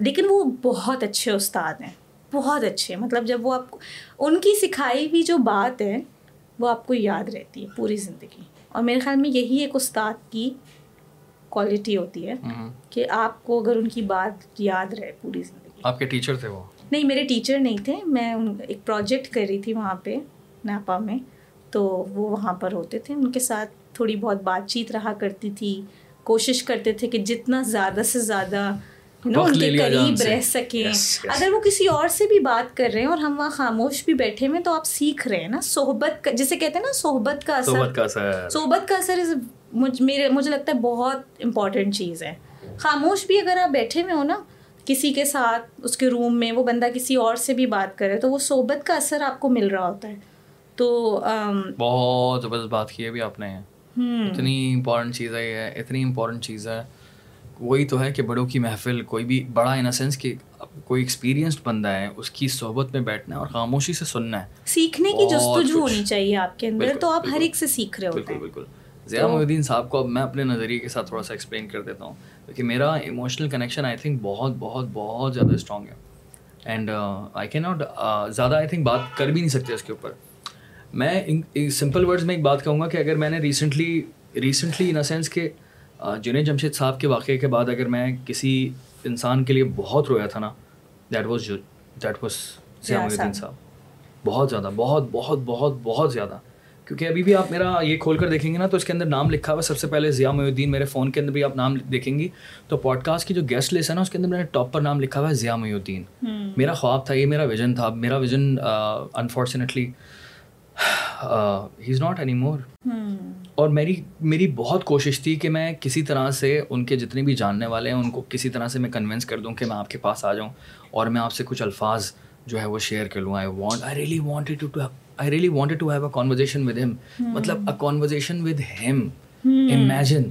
لیکن وہ بہت اچھے استاد ہیں۔ بہت اچھے۔ مطلب جب وہ آپ ان کی سکھائی ہوئی جو بات ہے وہ آپ کو یاد رہتی ہے پوری زندگی۔ اور میرے خیال میں یہی ایک استاد کی کوالٹی ہوتی ہے کہ آپ کو اگر ان کی بات یاد رہے پوری زندگی۔ آپ کے ٹیچر تھے وہ؟ نہیں میرے ٹیچر نہیں تھے میں ایک پروجیکٹ کر رہی تھی وہاں پہ نیپا میں تو وہ وہاں پر ہوتے تھے۔ ان کے ساتھ تھوڑی بہت بات چیت رہا کرتی تھی کوشش کرتے تھے کہ جتنا زیادہ سے زیادہ ان کے قریب رہ سکیں۔ اگر وہ کسی اور سے بھی بات کر رہے ہیں اور ہم وہاں خاموش بھی بیٹھے ہوئے تو آپ سیکھ رہے ہیں نا۔ صحبت کا جسے کہتے ہیں نا صحبت کا اثر۔ صحبت کا اثر۔ مجھے لگتا ہے بہت امپورٹنٹ چیز ہے۔ خاموش بھی اگر آپ بیٹھے ہوئے ہو نا کسی کے ساتھ اس کے روم میں وہ بندہ کسی اور سے بھی بات کرے تو وہ صحبت کا اثر آپ کو مل رہا ہوتا ہے۔ تو بہت زبردست بات کی ہے بھی آپ نے۔ اتنی امپورٹنٹ چیز ہے یہ اتنی امپورٹنٹ چیز ہے۔ وہی تو ہے کہ بڑوں کی محفل کوئی بھی بڑا ان سینس کہ کوئی ایکسپیرینسڈ بندہ ہے اس کی صحبت میں بیٹھنا ہے اور خاموشی سے سننا ہے۔ سیکھنے کی جستجو ہونی چاہیے آپ کے اندر تو آپ ہر ایک سے سیکھ رہے ہوتے ہیں۔ بالکل۔ ضیاء محی الدین صاحب کو اب میں اپنے نظریے کے ساتھ تھوڑا سا ایکسپلین کر دیتا ہوں۔ کیونکہ میرا ایموشنل کنیکشن آئی تھنک بہت بہت بہت زیادہ اسٹرانگ ہے۔ اینڈ آئی کین ناٹ زیادہ آئی تھنک بات کر بھی نہیں سکتے اس کے اوپر۔ میں سمپل ورڈز میں ایک بات کہوں گا کہ اگر میں نے recently recently in a sense کہ جنید جمشید صاحب کے واقعے کے بعد اگر میں کسی انسان کے لیے بہت رویا تھا نا that was that was Zia Mohiuddin صاحب۔ بہت زیادہ بہت بہت بہت بہت زیادہ۔ کیونکہ ابھی بھی آپ میرا یہ کھول کر دیکھیں گے نا تو اس کے اندر نام لکھا ہوا سب سے پہلے ضیاء محی الدین میرے فون کے اندر بھی آپ نام دیکھیں گی۔ تو پوڈ کاسٹ کی جو گیسٹ لسٹ ہے نا اس کے اندر میں نے ٹاپ پر نام لکھا ہوا ہے ضیاء محی الدین میرا خواب تھا یہ میرا ویژن تھا۔ میرا vision unfortunately he is not any more اور میری میری بہت کوشش تھی کہ میں کسی طرح سے ان کے جتنے بھی جاننے والے ہیں ان کو کسی طرح سے میں کنوینس کر دوں کہ میں آپ کے پاس آ جاؤں اور میں آپ سے کچھ الفاظ جو ہے وہ شیئر کر لوں۔ I want I really wanted to I really wanted to have a conversation with him مطلب a conversation with him imagine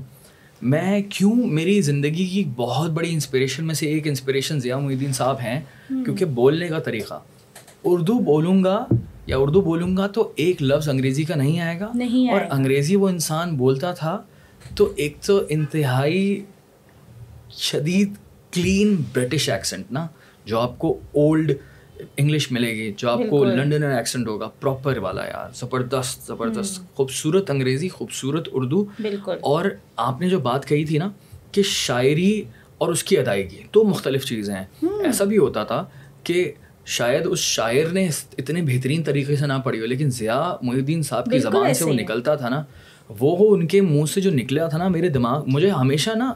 میں کیوں میری زندگی کی بہت بڑی انسپریشن میں سے ایک انسپریشن ضیاء محی الدین صاحب ہیں کیونکہ بولنے کا طریقہ۔ اردو بولوں گا یا اردو بولوں گا تو ایک لفظ انگریزی کا نہیں آئے گا۔ نہیں اور انگریزی وہ انسان بولتا تھا تو ایک تو انتہائی شدید کلین برٹش ایکسنٹ نا جو آپ کو اولڈ انگلش ملے گی جو آپ کو لنڈن ایکسنٹ ہوگا پراپر والا یار زبردست زبردست خوبصورت انگریزی خوبصورت اردو۔ بالکل۔ اور آپ نے جو بات کہی تھی نا کہ شاعری اور اس کی ادائیگی دو مختلف چیزیں ہیں۔ ایسا بھی ہوتا تھا کہ شاید اس شاعر نے اتنے بہترین طریقے سے نہ پڑھی ہو لیکن ضیاء محی الدین صاحب کی زبان سے وہ نکلتا تھا نا وہ ان کے منہ سے جو نکلا تھا نا میرے دماغ مجھے ہمیشہ نا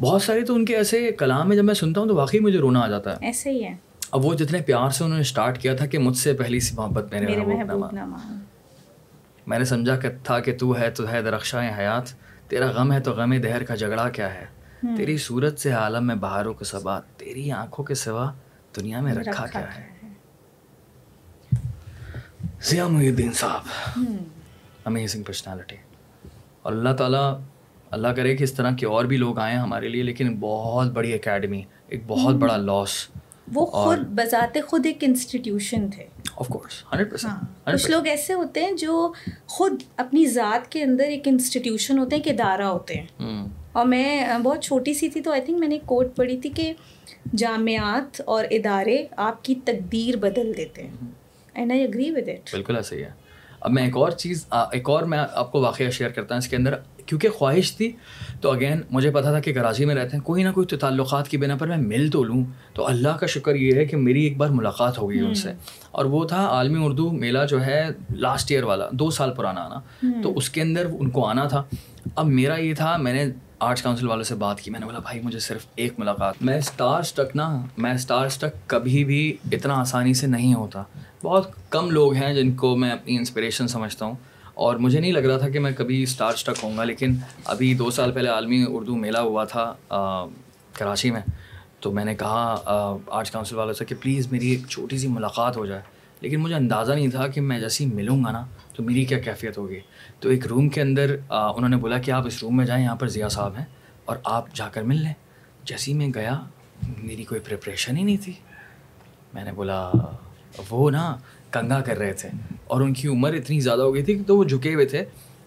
بہت سارے تو ان کے ایسے کلام میں جب میں سنتا ہوں تو واقعی مجھے رونا آ جاتا ہے۔ ایسے ہی ہے۔ اب وہ جتنے پیار سے انہوں نے اسٹارٹ کیا تھا کہ مجھ سے پہلی سی محبت میرے محبوب میں نے سمجھا کہ تھا کہ تو ہے تو ہے درخشاں حیات۔ تیرا غم ہے تو غم دہر کا جھگڑا کیا ہے؟ تیری صورت سے عالم میں بہاروں کے سبا تیری آنکھوں کے سوا دنیا میں رکھا کیا ہے؟ ضیاء محی الدین صاحب۔ امیزنگ پرسنالٹی اور اللہ تعالیٰ اللہ کرے کہ اس طرح کے اور بھی لوگ آئیں ہمارے لیے لیکن بہت بڑی اکیڈمی ایک بہت بڑا لاس وہ خود بذات خود ایک انسٹیٹیوشن تھے۔ ہاں، کچھ لوگ ایسے ہوتے ہیں جو خود اپنی ذات کے اندر ایک انسٹیٹیوشن ہوتے ہیں ایک ادارہ ہوتے ہیں۔ اور میں بہت چھوٹی سی تھی تو آئی تھنک میں نے کوٹ پڑھی تھی کہ جامعات اور ادارے آپ کی تقدیر بدل دیتے ہیں۔ And I agree with it بالکل ایسا ہی ہے۔ اب میں ایک اور چیز ایک اور میں آپ کو واقعہ شیئر کرتا ہوں اس کے اندر۔ کیونکہ خواہش تھی تو اگین مجھے پتا تھا کہ کراچی میں رہتے ہیں۔ کوئی نہ کوئی تو تعلقات کی بنا پر میں مل تو لوں۔ تو اللہ کا شکر یہ ہے کہ میری ایک بار ملاقات ہو گئی ان سے۔ اور وہ تھا عالمی اردو میلہ جو ہے لاسٹ ایئر والا دو سال پرانا آنا۔ تو اس کے اندر ان کو آنا تھا۔ اب میرا یہ تھا میں نے آرٹس کاؤنسل والوں سے بات کی، میں نے بولا، بھائی، مجھے صرف ایک ملاقات. میں اسٹار اسٹک نا، میں اسٹار اسٹک کبھی بھی اتنا آسانی سے نہیں ہوتا۔ بہت کم لوگ ہیں جن کو میں اپنی انسپریشن سمجھتا ہوں۔ اور مجھے نہیں لگ رہا تھا کہ میں کبھی اسٹار اسٹک ہوں گا، لیکن ابھی دو سال پہلے عالمی اردو میلہ ہوا تھا کراچی میں۔ تو میں نے کہا آرٹس کاؤنسل والوں سے کہ پلیز میری ایک چھوٹی سی ملاقات ہو جائے۔ لیکن مجھے اندازہ نہیں تھا کہ میں جیسے ہی ملوں گا نا۔ تو میری کیا کیفیت ہوگی؟ تو ایک روم کے اندر انہوں نے بولا کہ آپ اس روم میں جائیں، یہاں پر ضیاء صاحب ہیں اور آپ جا کر مل لیں۔ جیسے ہی میں گیا، میری کوئی پریپریشن ہی نہیں تھی۔ میں نے بولا، وہ نا کنگا کر رہے تھے اور ان کی عمر اتنی زیادہ ہو گئی تھی کہ تو وہ جھکے ہوئے تھے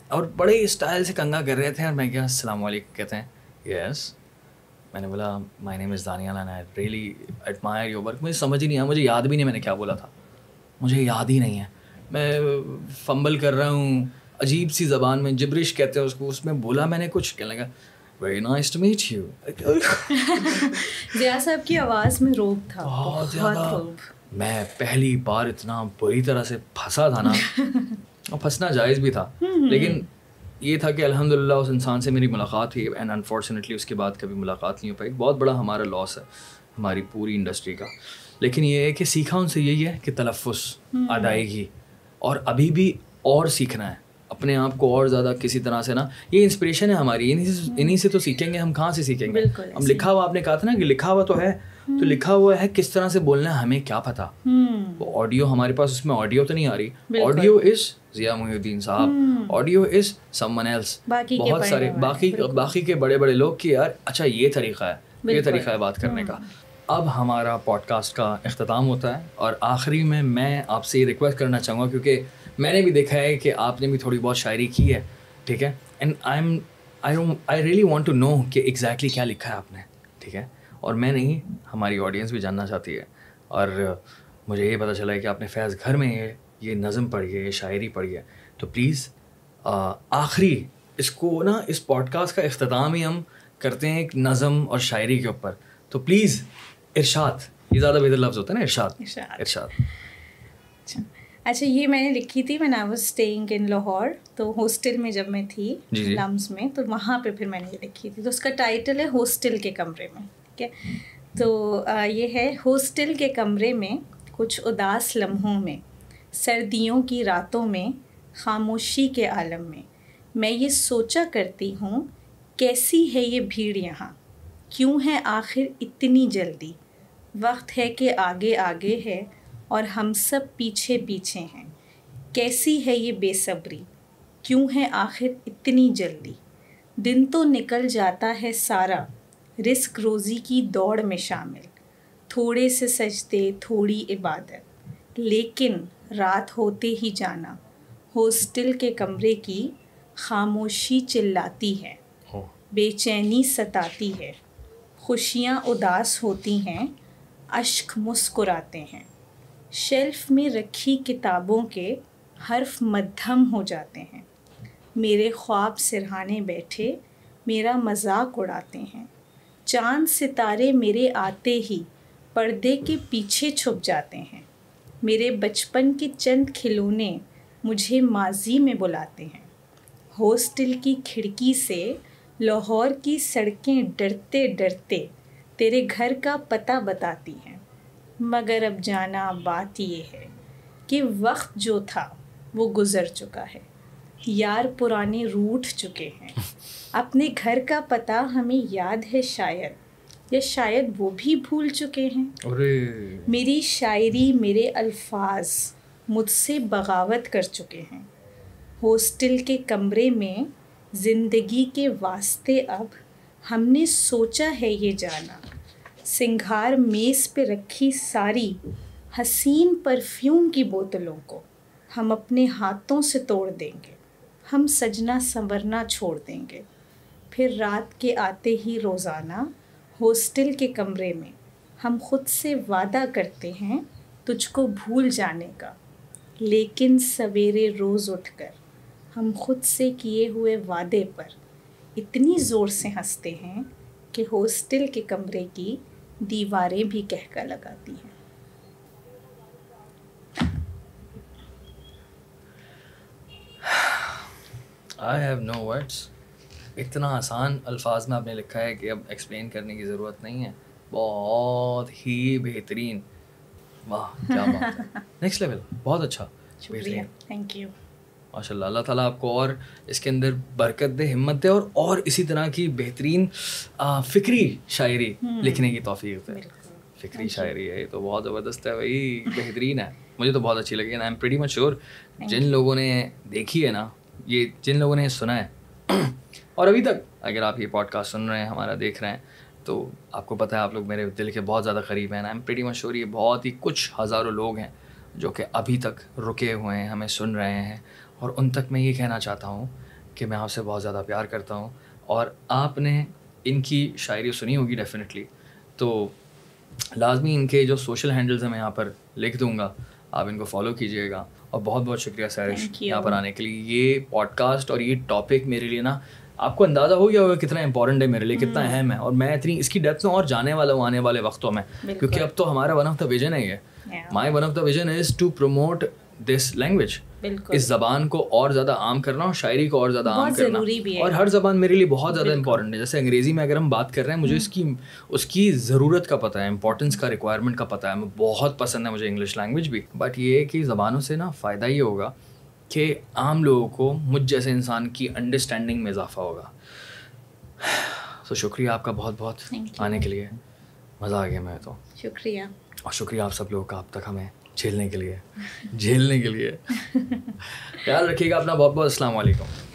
اور بڑے اسٹائل سے کنگا کر رہے تھے اور میں کیا، السلام علیکم کہتے ہیں۔ یس میں نے بولا مائی نیم از دانیہ لانا ریئلی ایڈمائر یور ورک مجھے سمجھ ہی نہیں آیا، مجھے یاد بھی نہیں، میں نے کیا بولا تھا۔ مجھے یاد ہی نہیں ہے۔ میں فمبل کر رہا ہوں عجیب سی زبان میں جبرش کہتے ہیں اس کو اس میں بولا میں نے کچھ کہنے لگا very nice to meet you صاحب کی آواز میں روب تھا بہت زیادہ۔ میں پہلی بار اتنا بری طرح سے پھنسا تھا نا *laughs* اور پھنسنا جائز بھی تھا۔ لیکن یہ تھا کہ الحمد للہ اس انسان سے میری ملاقات ہوئی اینڈ انفارچونیٹلی اس کے بعد کبھی ملاقات نہیں ہو پائی۔ بہت بڑا ہمارا لاس ہے ہماری پوری انڈسٹری کا۔ لیکن یہ ہے کہ سیکھا ان سے یہی ہے کہ تلفظ ادائیگی۔ اور ابھی بھی اور سیکھنا ہے۔ اپنے آپ کو اور زیادہ کسی طرح سے نا یہ انسپریشن ہے ہماری۔ انہیں سے تو سیکھیں گے ہم کہاں سے سیکھیں گے؟ ہم لکھا ہوا آپ نے کہا تھا نا کہ لکھا ہوا تو ہے تو لکھا ہوا ہے کس طرح سے بولنا ہے ہمیں کیا پتا؟ وہ آڈیو ہمارے پاس اس میں آڈیو تو نہیں آ رہی۔ آڈیو از ضیاء محی الدین صاحب۔ Audio is someone else بہت سارے باقی باقی کے بڑے بڑے لوگ کہ یار اچھا یہ طریقہ ہے یہ طریقہ ہے بات کرنے کا۔ اب ہمارا پوڈ کاسٹ کا اختتام ہوتا ہے اور آخری میں میں آپ سے یہ ریکویسٹ کرنا چاہوں گا کیونکہ میں نے بھی دیکھا ہے کہ آپ نے بھی تھوڑی بہت شاعری کی ہے، ٹھیک ہے؟ And I am I I really want to know کہ ایگزیکٹلی کیا لکھا ہے آپ نے، ٹھیک ہے؟ اور میں نہیں، ہماری آڈینس بھی جاننا چاہتی ہے۔ اور مجھے یہ پتہ چلا ہے کہ آپ نے فیض گھر میں یہ یہ نظم پڑھی ہے، یہ شاعری پڑھی ہے۔ تو پلیز آخری، اس کو نا، اس پوڈ کاسٹ کا اختتام ہی ہم کرتے ہیں ایک نظم اور شاعری کے اوپر۔ تو پلیز ارشاد یہ زیادہ بہتر لفظ ہوتا ہے نا ارشاد ارشاد۔ اچھا۔ اچھا یہ میں نے لکھی تھی میں واز اسٹیئنگ ان لاہور تو ہاسٹل میں جب میں تھی لمس جی، جی۔ میں تو وہاں پہ پھر میں نے یہ لکھی تھی۔ تو اس کا ٹائٹل ہے ہاسٹل کے کمرے میں ٹھیک ہے؟ تو یہ ہے ہاسٹل کے کمرے میں کچھ اداس لمحوں میں سردیوں کی راتوں میں خاموشی کے عالم میں۔ میں یہ سوچا کرتی ہوں کیسی ہے یہ بھیڑ یہاں؟ کیوں ہے آخر اتنی جلدی؟ وقت ہے کہ آگے آگے ہے اور ہم سب پیچھے پیچھے ہیں۔ کیسی ہے یہ بے صبری؟ کیوں ہے آخر اتنی جلدی؟ دن تو نکل جاتا ہے سارا رزق روزی کی دوڑ میں شامل۔ تھوڑے سے سجدے تھوڑی عبادت۔ لیکن رات ہوتے ہی جانا ہاسٹل کے کمرے کی خاموشی چلاتی ہے۔ بے چینی ستاتی ہے۔ خوشیاں اداس ہوتی ہیں، اشک مسکراتے ہیں۔ شیلف میں رکھی کتابوں کے حرف مدھم ہو جاتے ہیں۔ میرے خواب سرہانے بیٹھے، میرا مذاق اڑاتے ہیں۔ چاند ستارے میرے آتے ہی پردے کے پیچھے چھپ جاتے ہیں۔ میرے بچپن کے چند کھلونے مجھے ماضی میں بلاتے ہیں۔ ہاسٹل کی کھڑکی سے لاہور کی سڑکیں ڈرتے ڈرتے تیرے گھر کا پتہ بتاتی ہیں۔ مگر اب جانا بات یہ ہے کہ وقت جو تھا وہ گزر چکا ہے۔ یار پرانے روٹ چکے ہیں۔ اپنے گھر کا پتہ ہمیں یاد ہے شاید یا شاید وہ بھی بھول چکے ہیں۔ میری شاعری میرے الفاظ مجھ سے بغاوت کر چکے ہیں۔ ہاسٹل کے کمرے میں زندگی کے واسطے اب ہم نے سوچا ہے یہ جانا۔ سنگھار میز پہ رکھی ساری حسین پرفیوم کی بوتلوں کو ہم اپنے ہاتھوں سے توڑ دیں گے۔ ہم سجنا سنورنا چھوڑ دیں گے۔ پھر رات کے آتے ہی روزانہ ہاسٹل کے کمرے میں ہم خود سے وعدہ کرتے ہیں تجھ کو بھول جانے کا۔ لیکن سویرے روز اٹھ کر ہم خود سے کیے ہوئے وعدے پر اتنی زور سے ہنستے ہیں کہ ہاسٹل کے کمرے کی دیواریں بھی کہہ لگاتی ہیں۔ آئی ہیو نو ورڈس اتنا آسان الفاظ میں آپ نے لکھا ہے کہ اب ایکسپلین کرنے کی ضرورت نہیں ہے۔ بہت ہی بہترین۔ واہ کیا بات ہے۔ *laughs* نیکسٹ لیول بہت اچھا۔ شکریہ تھینک یو ماشاء اللہ اللہ تعالیٰ آپ کو اور اس کے اندر برکت دے ہمت دے اور اور اسی طرح کی بہترین فکری شاعری لکھنے کی توفیق دے۔ فکری شاعری ہے یہ تو بہت زبردست ہے بھائی بہترین ہے۔ مجھے تو بہت اچھی لگی I am pretty much sure جن لوگوں نے دیکھی ہے نا یہ جن لوگوں نے سنا ہے۔ اور ابھی تک اگر آپ یہ پوڈ کاسٹ سن رہے ہیں ہمارا دیکھ رہے ہیں تو آپ کو پتہ ہے آپ لوگ میرے دل کے بہت زیادہ قریب ہیں۔ I am pretty much sure یہ بہت ہی کچھ ہزاروں لوگ ہیں جو کہ ابھی تک رکے ہوئے ہیں ہمیں سن رہے ہیں۔ اور ان تک میں یہ کہنا چاہتا ہوں کہ میں آپ سے بہت زیادہ پیار کرتا ہوں اور آپ نے ان کی شاعری سنی ہوگی ڈیفینیٹلی تو لازمی ان کے جو سوشل ہینڈلز ہیں میں یہاں پر لکھ دوں گا۔ آپ ان کو فالو کیجیے گا۔ اور بہت بہت شکریہ سیرش یہاں پر آنے کے لیے۔ یہ پوڈ کاسٹ اور یہ ٹاپک میرے لیے نا آپ کو اندازہ ہو گیا ہوگا کتنا امپورٹنٹ ہے میرے لیے کتنا اہم ہے۔ اور میں اتنی اس کی ڈیپتھ میں اور جانے والا ہوں آنے والے وقتوں میں۔ کیونکہ اب تو ہمارا ون آف دا ویژن ہے یہ۔ My one of the vision is to promote this language اس زبان کو اور زیادہ عام کرنا اور شاعری کو اور زیادہ عام کرنا۔ اور ہر زبان میرے لیے بہت زیادہ امپورٹنٹ ہے۔ جیسے انگریزی میں اگر ہم بات کر رہے ہیں مجھے اس کی اس کی ضرورت کا پتہ ہے امپورٹنس کا ریکوائرمنٹ کا پتہ ہے۔ بہت پسند ہے مجھے انگلش لینگویج بھی۔ بٹ یہ کہ زبانوں سے نا فائدہ یہ ہوگا کہ عام لوگوں کو مجھ جیسے انسان کی انڈرسٹینڈنگ میں اضافہ ہوگا۔ تو شکریہ آپ کا بہت بہت آنے کے لیے۔ مزہ آ گیا میں تو۔ شکریہ۔ اور شکریہ آپ سب لوگوں کا اب تک ہمیں جھیلنے کے لیے۔ جھیلنے کے لیے۔ خیال رکھیے گا اپنا بہت بہت السلام علیکم۔